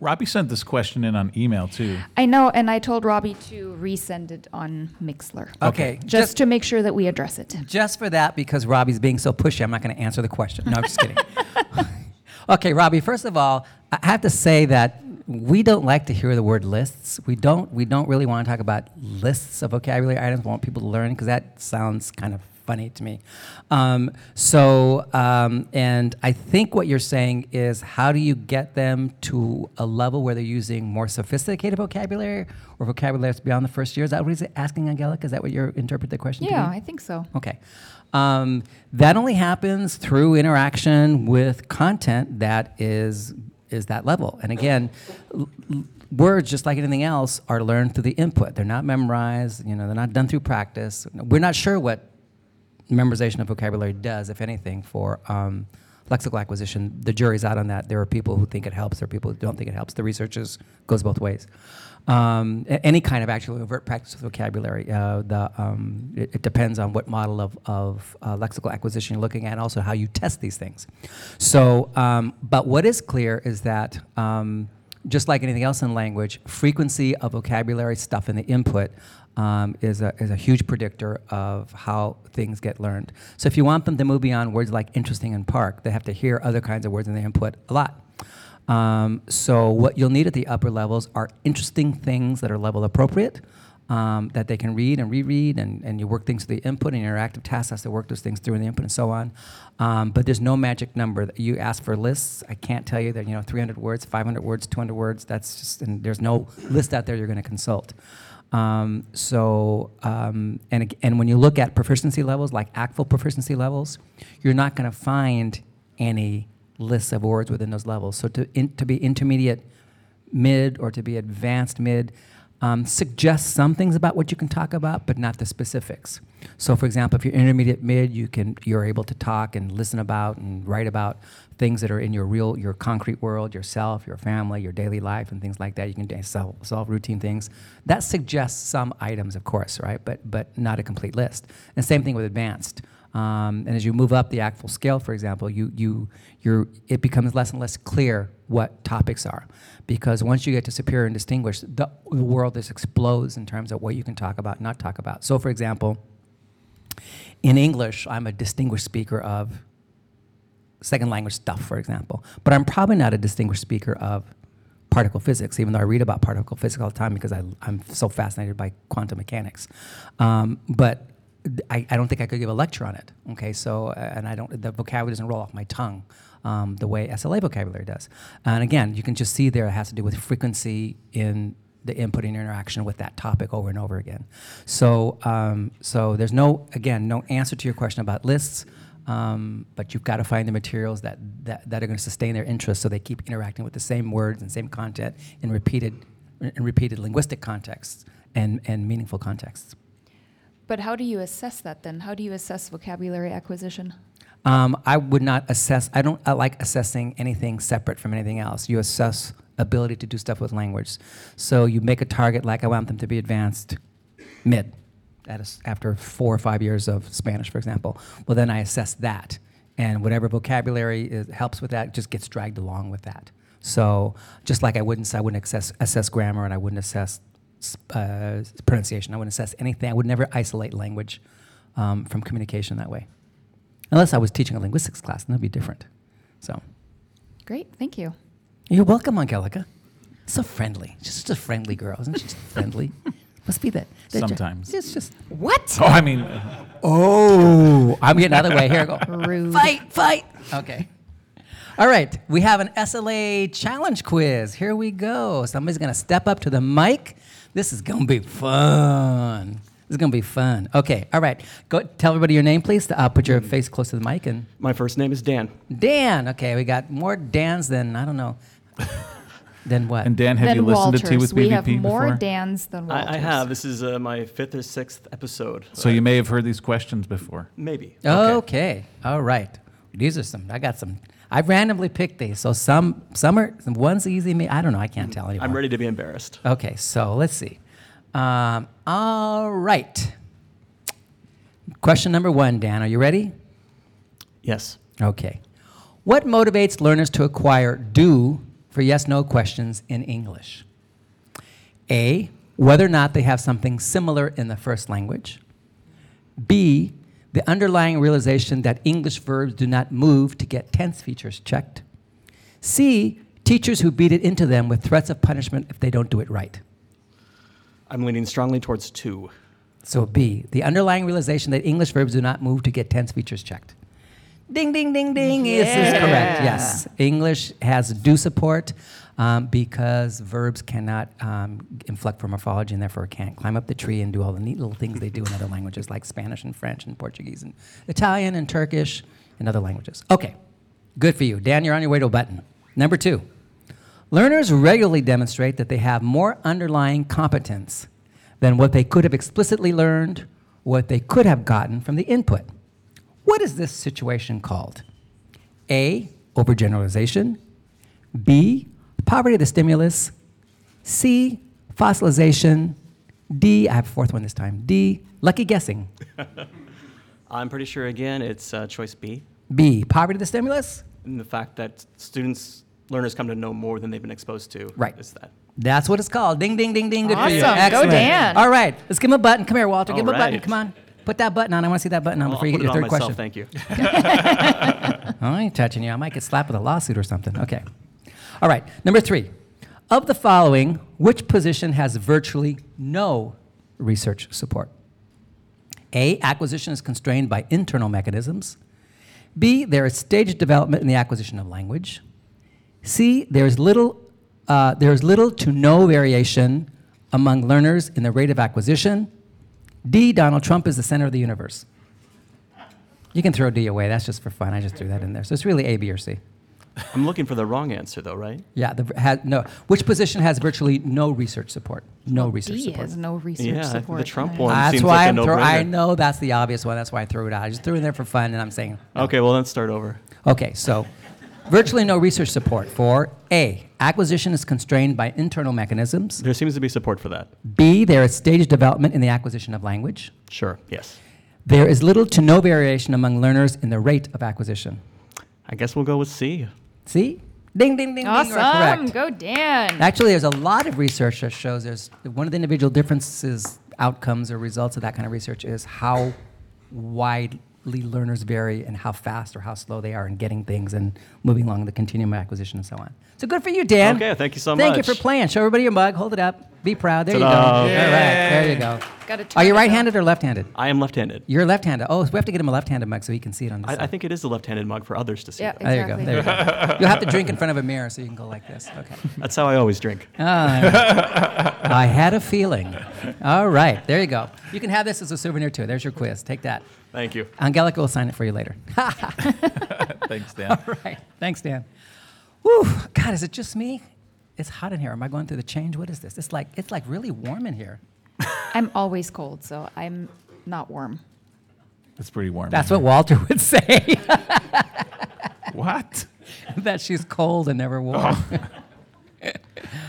Robbie sent this question in on email too. I know, and I told Robbie to resend it on Mixlr. Okay, Just, just to make sure that we address it. just for that, because Robbie's being so pushy, I'm not going to answer the question. No, I'm just kidding. okay, Robbie. First of all, I have to say that we don't like to hear the word lists. We don't. We don't really want to talk about lists of vocabulary items. We want people to learn because that sounds kind of funny to me. Um, so, um, and I think what you're saying is how do you get them to a level where they're using more sophisticated vocabulary or vocabulary that's beyond the first year? Is that what he's asking, Angelica? Is that what you interpret the question to Yeah? I think so. Okay. Um, that only happens through interaction with content that is is that level. And again, l- l- words, just like anything else, are learned through the input. They're not memorized. You know, they're not done through practice. We're not sure what memorization of vocabulary does, if anything, for um, lexical acquisition. The jury's out on that. There are people who think it helps. There are people who don't think it helps. The research is, goes both ways. Um, any kind of actually overt practice with vocabulary, uh, the, um, it, it depends on what model of, of uh, lexical acquisition you're looking at, and also how you test these things. So, um, but what is clear is that um, just like anything else in language, frequency of vocabulary stuff in the input um, is, a, is a huge predictor of how things get learned. So if you want them to move beyond words like interesting and park, they have to hear other kinds of words in the input a lot. Um, so what you'll need at the upper levels are interesting things that are level appropriate, um, that they can read and reread, and, and you work things through the input, and your interactive task has to work those things through in the input and so on. Um, but there's no magic number. that You ask for lists. I can't tell you that you know 300 words, 500 words, 200 words. That's just and there's no list out there you're going to consult. Um, so, um, and, and when you look at proficiency levels, like ACTFL proficiency levels, you're not going to find any lists of words within those levels. So to, in, to be intermediate mid or to be advanced mid um, suggests some things about what you can talk about, but not the specifics. So, for example, if you're intermediate mid, you can you're able to talk and listen about and write about things that are in your real, your concrete world, yourself, your family, your daily life, and things like that. You can solve, solve routine things. That suggests some items, of course, right? But but not a complete list. And same thing with advanced. Um, and as you move up the ACTFL scale, for example, you, you, you're, it becomes less and less clear what topics are. Because once you get to superior and distinguished, the, the world just explodes in terms of what you can talk about, and not talk about. So, for example, in English, I'm a distinguished speaker of second language stuff, for example. But I'm probably not a distinguished speaker of particle physics, even though I read about particle physics all the time because I, I'm so fascinated by quantum mechanics. Um, but I, I don't think I could give a lecture on it. Okay, so uh, and I don't the vocabulary doesn't roll off my tongue um, the way SLA vocabulary does. And again, you can just see there it has to do with frequency in the input and interaction with that topic over and over again. So um, so there's no again no answer to your question about lists. Um, but you've got to find the materials that, that, that are going to sustain their interest so they keep interacting with the same words and same content in repeated, in repeated linguistic contexts and, and meaningful contexts. But how do you assess that then? How do you assess vocabulary acquisition? Um, I would not assess, I don't I like assessing anything separate from anything else. You assess ability to do stuff with language. So you make a target like I want them to be advanced mid after four or five years of Spanish, for example. Well, then I assess that. And whatever vocabulary is, helps with that just gets dragged along with that. So just like I wouldn't I wouldn't assess, assess grammar and I wouldn't assess uh, pronunciation, I wouldn't assess anything. I would never isolate language um, from communication that way. Unless I was teaching a linguistics class, then that'd be different. So Great, thank you. you're welcome, Angelica. So friendly. She's Just a friendly girl, isn't she? Just friendly. Must be that. that ju- Sometimes. It's just. What? Oh, I mean, uh, Oh, I'm getting out of the way. Here I go. Rude. Fight, fight. Okay. All right, we have an SLA challenge quiz. Here we go. Somebody's gonna step up to the mic. This is gonna be fun. This is gonna be fun. Okay, all right. Go tell everybody your name, please. Uh, put your face close to the mic and My first name is Dan. Dan. Okay, we got more Dans than I don't know. than what? and Dan, have Then you listened to Tea Walters. with we have BVP more before? Dans than Walters. I, I have. This is uh, my fifth or sixth episode. so you may have heard these questions before. maybe. Okay. All right. These are some. I got some. I randomly picked these. So some some are some one's easy. Me. I don't know. I can't tell anymore. I'm ready to be embarrassed. Okay. So let's see. Um, all right. Question number one, Dan. Are you ready? Yes. Okay. What motivates learners to acquire do for yes no questions in English? A. Whether or not they have something similar in the first language. B. The underlying realization that English verbs do not move to get tense features checked. C. Teachers who beat it into them with threats of punishment if they don't do it right. I'm leaning strongly towards two. So B, the underlying realization that English verbs do not move to get tense features checked. Ding, ding, ding, ding. This is correct. Yes. English has do support um, because verbs cannot um, inflect for morphology and therefore can't climb up the tree and do all the neat little things they do in other languages like Spanish and French and Portuguese and Italian and Turkish and other languages. Okay. Good for you. Dan, you're on your way to a button. Number two. Learners regularly demonstrate that they have more underlying competence than what they could have explicitly learned, what they could have gotten from the input. What is this situation called? A. Overgeneralization. B. Poverty of the stimulus. C. Fossilization. D. I have a fourth one this time. D. Lucky guessing. I'm pretty sure, again, it's uh, choice B. B. Poverty of the stimulus. And the fact that students, learners come to know more than they've been exposed to. Right. Is that. That's what it's called. Ding, ding, ding, ding. Good for you. Awesome. Go, Dan. All right. Let's give him a button. Come here, Walter. Give him a button. Come on. Put that button on. I want to see that button on I'll before you get your on third myself, question. Thank you. I ain't touching you. I might get slapped with a lawsuit or something. Okay. All right. Number three. Of the following, which position has virtually no research support? A. Acquisition is constrained by internal mechanisms. B. There is staged development in the acquisition of language. C. There is little, uh, there is little to no variation among learners in the rate of acquisition. D. Donald Trump is the center of the universe. You can throw D away. That's just for fun. I just threw that in there. So it's really A, B, or C. I'm looking for the wrong answer, though, right? Yeah. The, has, no. Which position has virtually no research support? No research D support. has no research Yeah, support. the Trump one That's seems why like a I'm throw, I no-brainer. know that's the obvious one. That's why I threw it out. I just threw it in there for fun, and I'm saying. no. Okay, well, let's start over. Okay, so virtually no research support for A. Acquisition is constrained by internal mechanisms. There seems to be support for that. B. There is stage development in the acquisition of language. Sure, yes. There is little to no variation among learners in the rate of acquisition. I guess we'll go with C. See? Ding, ding, ding, ding. Awesome. Go, Dan. Actually, there's a lot of research that shows there's one of the individual differences, outcomes, or results of that kind of research is how widely learners vary and how fast or how slow they are in getting things and moving along the continuum of acquisition and so on. So good for you, Dan. Okay, thank you so much. Thank you for playing. Show everybody your mug. Hold it up. Be proud. There you go. Ta-da. All right, there you go. Gotta Are you it right-handed or left-handed? I am left-handed. You're left-handed. Oh, so we have to get him a left-handed mug so he can see it on the I, side. I think it is the left-handed mug for others to see. Yeah. though. There you go. There you go. You'll have to drink in front of a mirror so you can go like this. Okay. That's how I always drink. Ah, I had a feeling. All right, there you go. You can have this as a souvenir too. There's your quiz. Take that. Thank you. Angelica will sign it for you later. Thanks, Dan. All right. Thanks, Dan. Whew. God, is it just me? It's hot in here. Am I going through the change? What is this? It's like it's like really warm in here. I'm always cold, so I'm not warm. It's pretty warm. That's in what Walter would say. What? that she's cold and never warm. Oh.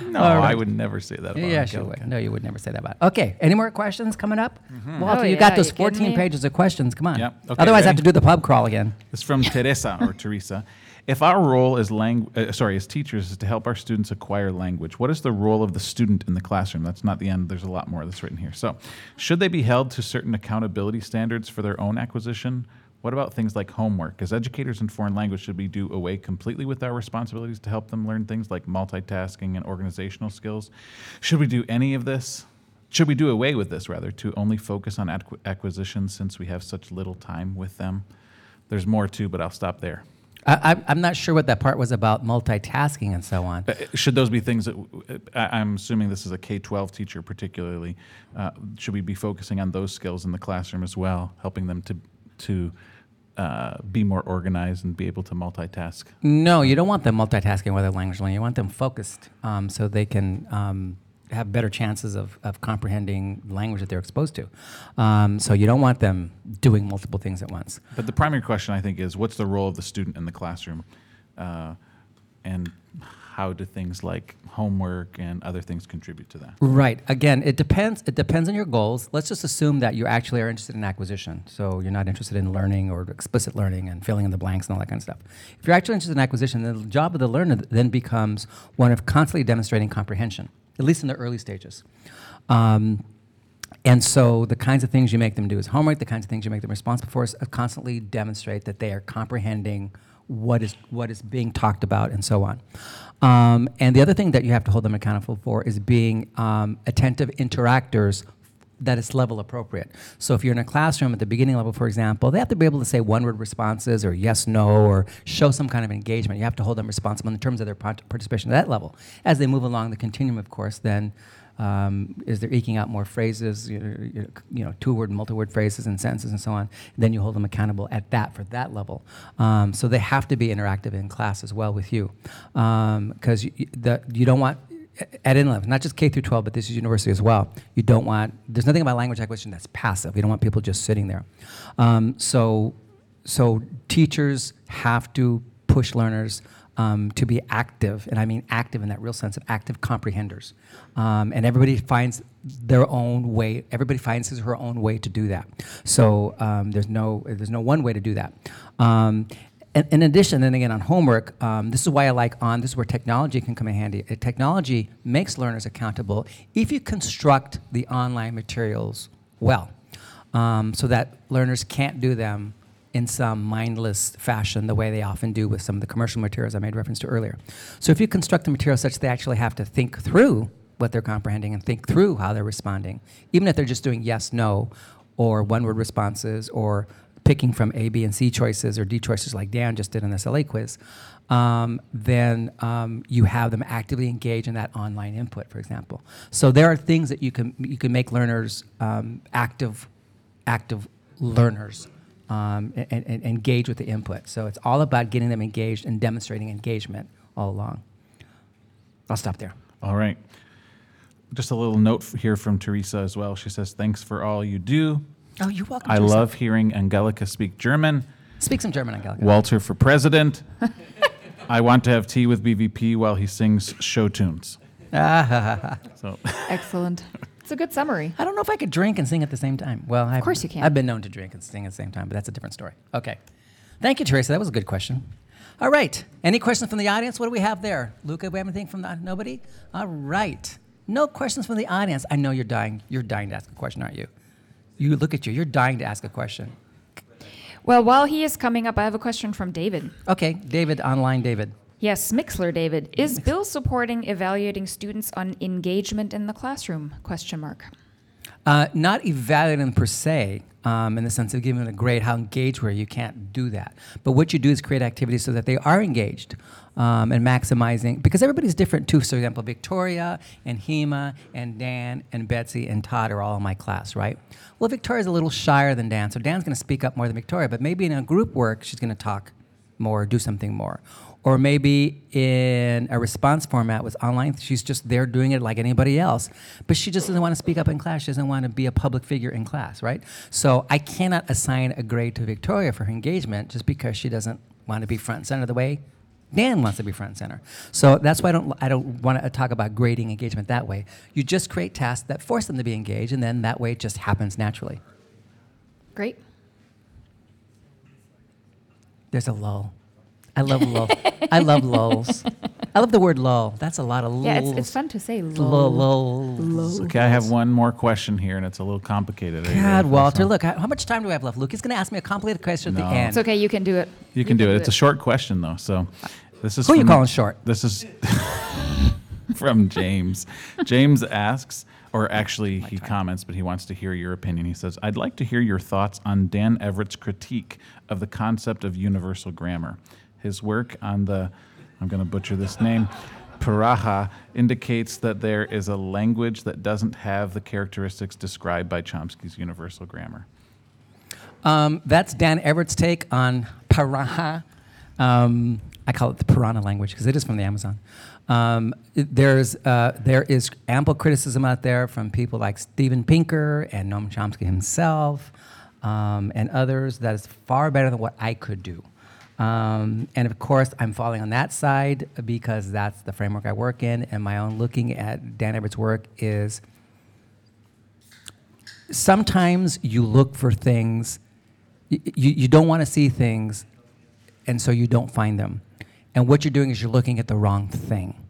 No, All right. I would never say that. About Yes, you Angelica. would. No, you would never say that about. It. Okay. Any more questions coming up? Mm-hmm. Walter, Oh, you got those 14 me? pages of questions. Come on. Yep. Okay, Otherwise, I have to do the pub crawl again. It's from Teresa or Teresa. If our role as lang- uh, sorry, as teachers is to help our students acquire language, what is the role of the student in the classroom? That's not the end. There's a lot more that's written here. So, should they be held to certain accountability standards for their own acquisition? What about things like homework? As educators in foreign language, should we do away completely with our responsibilities to help them learn things like multitasking and organizational skills? Should we do any of this? Should we do away with this rather to only focus on acqu- acquisition since we have such little time with them? There's more too, but I'll stop there. I, I'm not sure what that part was about multitasking and so on. Uh, Should those be things that, uh, I- I'm assuming this is a K 12 teacher particularly, uh, should we be focusing on those skills in the classroom as well, helping them to, to uh, be more organized and be able to multitask? No, you don't want them multitasking with a language learning. You want them focused um, so they can um, have better chances of, of comprehending language that they're exposed to. Um, so you don't want them doing multiple things at once. But the primary question, I think, is what's the role of the student in the classroom? Uh, and how do things like homework and other things contribute to that? Right. Again, it depends. It depends on your goals. Let's just assume that you actually are interested in acquisition. So you're not interested in learning or explicit learning and filling in the blanks and all that kind of stuff. If you're actually interested in acquisition, the job of the learner then becomes one of constantly demonstrating comprehension, at least in the early stages. Um, and so the kinds of things you make them do is homework. The kinds of things you make them responsible for is uh, constantly demonstrate that they are comprehending what is what is being talked about and so on. Um, and the other thing that you have to hold them accountable for is being um, attentive interactors that it's level appropriate. So if you're in a classroom at the beginning level, for example, they have to be able to say one word responses or yes, no, or show some kind of engagement. You have to hold them responsible in terms of their participation at that level. As they move along the continuum, of course, then um, is they're eking out more phrases, you know, you know, two-word, multi-word phrases and sentences and so on. Then you hold them accountable at that for that level. Um, so they have to be interactive in class as well with you, because you, you- you don't want at any level, not just K through 12, but this is university as well. You don't want. There's nothing about language acquisition that's passive. We don't want people just sitting there. Um, so, so teachers have to push learners um, to be active, and I mean active in that real sense of active comprehenders. Um, and everybody finds their own way. Everybody finds his or her own way to do that. So um, there's no there's no one way to do that. In, in addition, then again on homework, um, this is why I like on. This is where technology can come in handy. Uh, technology makes learners accountable if you construct the online materials well, um, so that learners can't do them in some mindless fashion the way they often do with some of the commercial materials I made reference to earlier. So if you construct the material such that they actually have to think through what they're comprehending and think through how they're responding, even if they're just doing yes, no, or one word responses, or picking from A, B, and C choices or D choices like Dan just did in this LA quiz, um, then um, you have them actively engage in that online input, for example. So there are things that you can you can make learners um, active, active learners. Um, and, and- and engage with the input. So it's all about getting them engaged and demonstrating engagement all along. I'll stop there. All right. Just a little note here from Teresa as well. She says, Thanks for all you do. Oh, you're welcome. I Teresa. love hearing Angelica speak German. Speak some German, Angelica. Walter for president. I want to have tea with BVP while he sings show tunes. So, Excellent. It's a good summary. I don't know if I could drink and sing at the same time. Well, of course you can. I've been known to drink and sing at the same time, but that's a different story. Okay. Thank you, Teresa. That was a good question. All right. Any questions from the audience? What do we have there? Luca, we have anything from the nobody? All right. No questions from the audience. I know you're dying. You're dying to ask a question, aren't you? You look at you. You're dying to ask a question. Well, while he is coming up, I have a question from David. Okay, David, online David. Yes, Mixlr David. Is Bill supporting evaluating students on engagement in the classroom? Question mark. Uh, not evaluating per se, um, in the sense of giving them a grade, how engaged were you? You can't do that. But what you do is create activities so that they are engaged um, and maximizing, because everybody's different too. So, for example, Victoria and Hema and Dan and Betsy and Todd are all in my class, right? Well, Victoria's a little shyer than Dan, so Dan's going to speak up more than Victoria, but maybe in a group work, she's going to talk more, do something more. Or maybe in a response format with online, she's just there doing it like anybody else, but she just doesn't want to speak up in class. She doesn't want to be a public figure in class, right? So I cannot assign a grade to Victoria for her engagement just because she doesn't want to be front and center of the way Dan wants to be front and center. So that's why I don't, I don't want to talk about grading engagement that way. You just create tasks that force them to be engaged, and then that way it just happens naturally. Great. There's a lull. I love lull. I love lulls. I love the word lull. That's a lot of lulls. Yeah, it's, it's fun to say. Lull, Lol. lulls. okay, I have one more question here, and it's a little complicated. Are God, Walter, look, how how much time do we have left? Luke is going to ask me a complicated question at No. the end. It's okay. You can do it. You can do it. It's a short question, though. So, this is Who are you from- calling short? This is from James. James asks, or actually, he comments, but he wants to hear your opinion. He says, "I'd like to hear your thoughts on Dan Everett's critique of the concept of universal grammar. His work on the, I'm going to butcher this name." Paraha indicates that there is a language that doesn't have the characteristics described by Chomsky's universal grammar. Um, that's Dan Everett's take on piranha. Um, I call it the piranha language because it is from the Amazon. Um, there's, uh, there is ample criticism out there from people like Steven Pinker and Noam Chomsky himself um, and others that is far better than what I could do. Um, and of course, I'm falling on that side because that's the framework I work in, and my own looking at Dan Everett's work is sometimes you look for things, you don't want to see things, and so you don't find them. And what you're doing is you're looking at the wrong thing.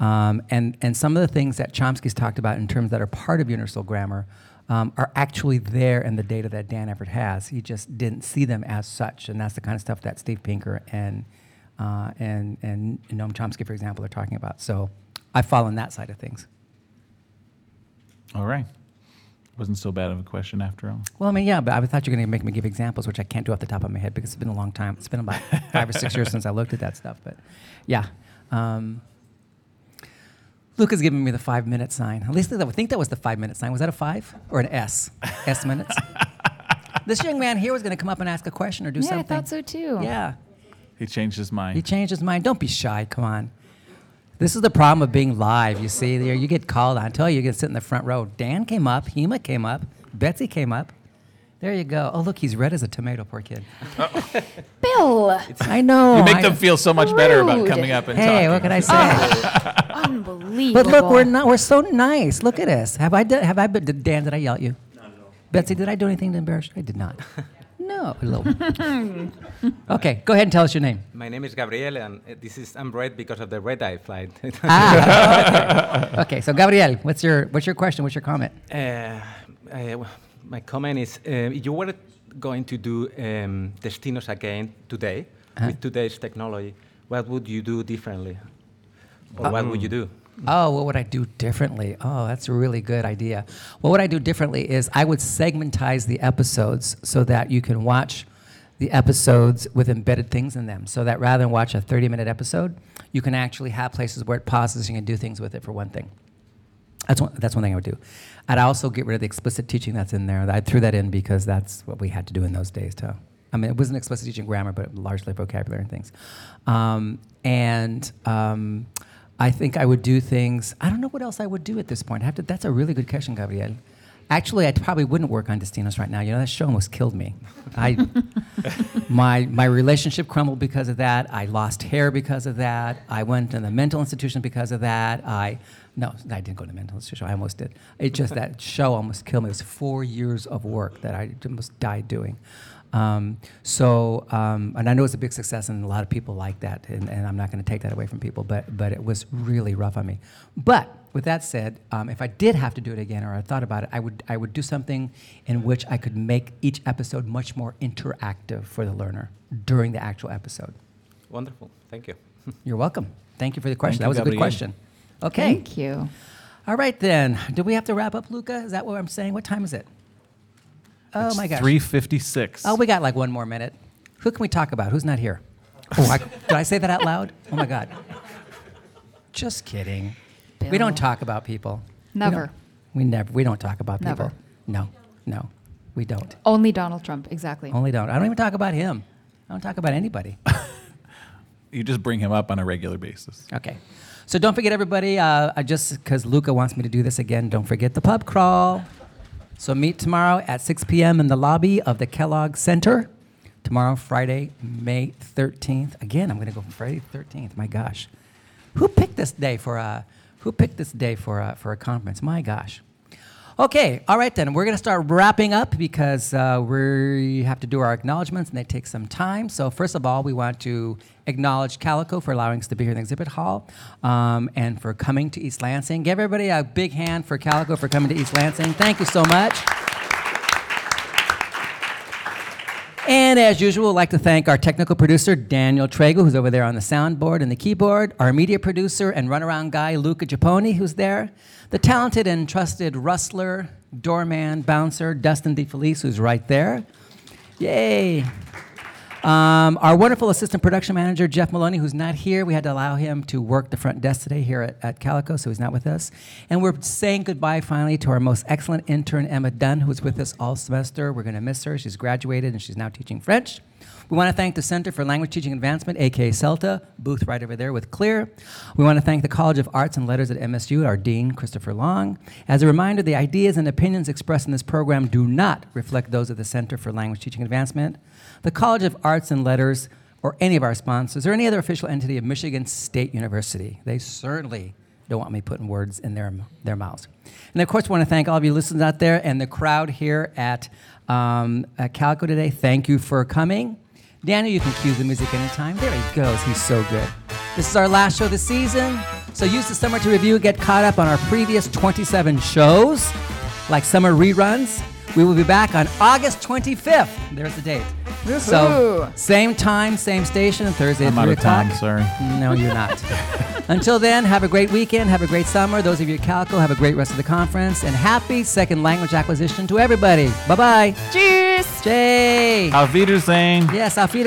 Um, and, and some of the things that Chomsky's talked about in terms that are part of universal grammar um, are actually there in the data that Dan Everett has. He just didn't see them as such, and that's the kind of stuff that Steve Pinker and uh, and and Noam Chomsky, for example, are talking about. So I fall on that side of things. All right. Wasn't so bad of a question after all. Well, I mean, yeah, but I thought you were going to make me give examples, which I can't do off the top of my head because it's been a long time. It's been about five or six years since I looked at that stuff. But yeah. Um, Luca's giving me the five minute sign. At least I think that was the five minute sign. Was that a five or an S? S minutes? this young man here was going to come up and ask a question or do yeah, something. I thought so too. Yeah. He changed his mind. He changed his mind. Don't be shy. Come on. This is the problem of being live. You see, there you get called on. I tell you, you get to sit in the front row. Dan came up. Hema came up. Betsy came up. There you go. Oh, look, he's red as a tomato. Poor kid. Bill, I know. you make I- them feel so much better about Rude. coming up and talking. Hey, talking. what can I say? unbelievable. but look, we're not. We're so nice. Look at us. Have I? Done, have I? Been, did Dan? Did I yell at you? No, no. Betsy, did I do anything to embarrass you? I did not. No, little. okay, go ahead and tell us your name. My name is Gabriel, and uh, this is I'm red because of the red eye flight. Ah, okay. okay. So, Gabriel, what's your what's your question? What's your comment? uh, uh, my comment is: uh, if you were going to do um, Destinos again today Uh-huh. with today's technology, what would you do differently, or what would you do? Oh, what would I do differently? Oh, that's a really good idea. What I do differently is I would segmentize the episodes so that you can watch the episodes with embedded things in them. So that rather than watch a 30 minute episode, you can actually have places where it pauses and you can do things with it for one thing. That's one, that's one thing I would do. I'd also get rid of the explicit teaching that's in there. I threw that in because that's what we had to do in those days, too. I mean, it wasn't explicit teaching grammar, but largely vocabulary and things. Um, and um, I think I would do things. I don't know what else I would do at this point. I have to, that's a really good question, Gabriel. Actually, I probably wouldn't work on Destinos right now. You know, that show almost killed me. I, my, my relationship crumbled because of that. I lost hair because of that. I went to the mental institution because of that. I, no, I didn't go to the mental institution. I almost did. It just, that show almost killed me. It was four years of work that I almost died doing. Um, so, um, and I know it's a big success, and a lot of people like that, and, and I'm not going to take that away from people, but, but it was really rough on me. But with that said, um, if I did have to do it again, or I thought about it, I would, I would do something in which I could make each episode much more interactive for the learner during the actual episode. Wonderful, thank you. You're welcome. Thank you for the question. Thank that you, was a good question. Okay. Thank you. All right, then. Do we have to wrap up, Luca? Is that what I'm saying? What time is it? Oh, It's my gosh. 356. Oh, we got like one more minute. Who can we talk about? Who's not here? Oh, I, did I say that out loud? Oh my God. Just kidding. We don't talk about people. Never. don't- We, never. We don't talk about people. Never. No, no, we don't. Only Donald Trump, exactly. Only don't. I don't even talk about him. I don't talk about anybody. You just bring him up on a regular basis. Okay. So don't forget, everybody, uh, I just because Luca wants me to do this again, don't forget the pub crawl. So meet tomorrow at 6 p.m. in the lobby of the Kellogg Center. Tomorrow, Friday, May 13th. Again, I'm going to go Friday 13th. My gosh. Who picked this day for a, who picked this day for a, for a conference? My gosh. Okay, all right then. We're going to start wrapping up because uh, we have to do our acknowledgments and they take some time. So, first of all, we want to acknowledge Calico for allowing us to be here in the exhibit hall um, and for coming to East Lansing. Give everybody a big hand for Calico for coming to East Lansing. Thank you so much. And as usual, I'd like to thank our technical producer, Daniel Trago, who's over there on the soundboard and the keyboard, our media producer and runaround guy, Luca Giappone, who's there, the talented and trusted rustler, doorman, bouncer, Dustin DeFelice, who's right there. Yay. Um, our wonderful assistant production manager, Jeff Maloney, who's not here. We had to allow him to work the front desk today here at, at Calico, so he's not with us. And we're saying goodbye finally to our most excellent intern, Emma Dunn, who was with us all semester. We're going to miss her. She's graduated and she's now teaching French. We want to thank the Center for Language Teaching Advancement, aka CeLTA, booth right over there with CLEAR. We want to thank the College of Arts and Letters at MSU, our Dean, Christopher Long. As a reminder, the ideas and opinions expressed in this program do not reflect those of the Center for Language Teaching Advancement, the College of Arts and Letters, or any of our sponsors, or any other official entity of Michigan State University. They certainly don't want me putting words in their, their mouths. And of course, we want to thank all of you listeners out there and the crowd here at, um, at Calico today. Thank you for coming. Daniel, you can cue the music anytime. There he goes. He's so good. This is our last show of the season. So use the summer to review, get caught up on our previous 27 shows, like summer reruns. We will be back on August 25th. There's the date. So, same time, same station, Thursday at I'm 3 out of o'clock. town, sorry. No, you're not. Until then, have a great weekend. Have a great summer. Those of you at Calico, have a great rest of the conference. And happy second language acquisition to everybody. Bye bye. Cheers! Jay. Auf Wiedersehen. Yes, auf Wiedersehen.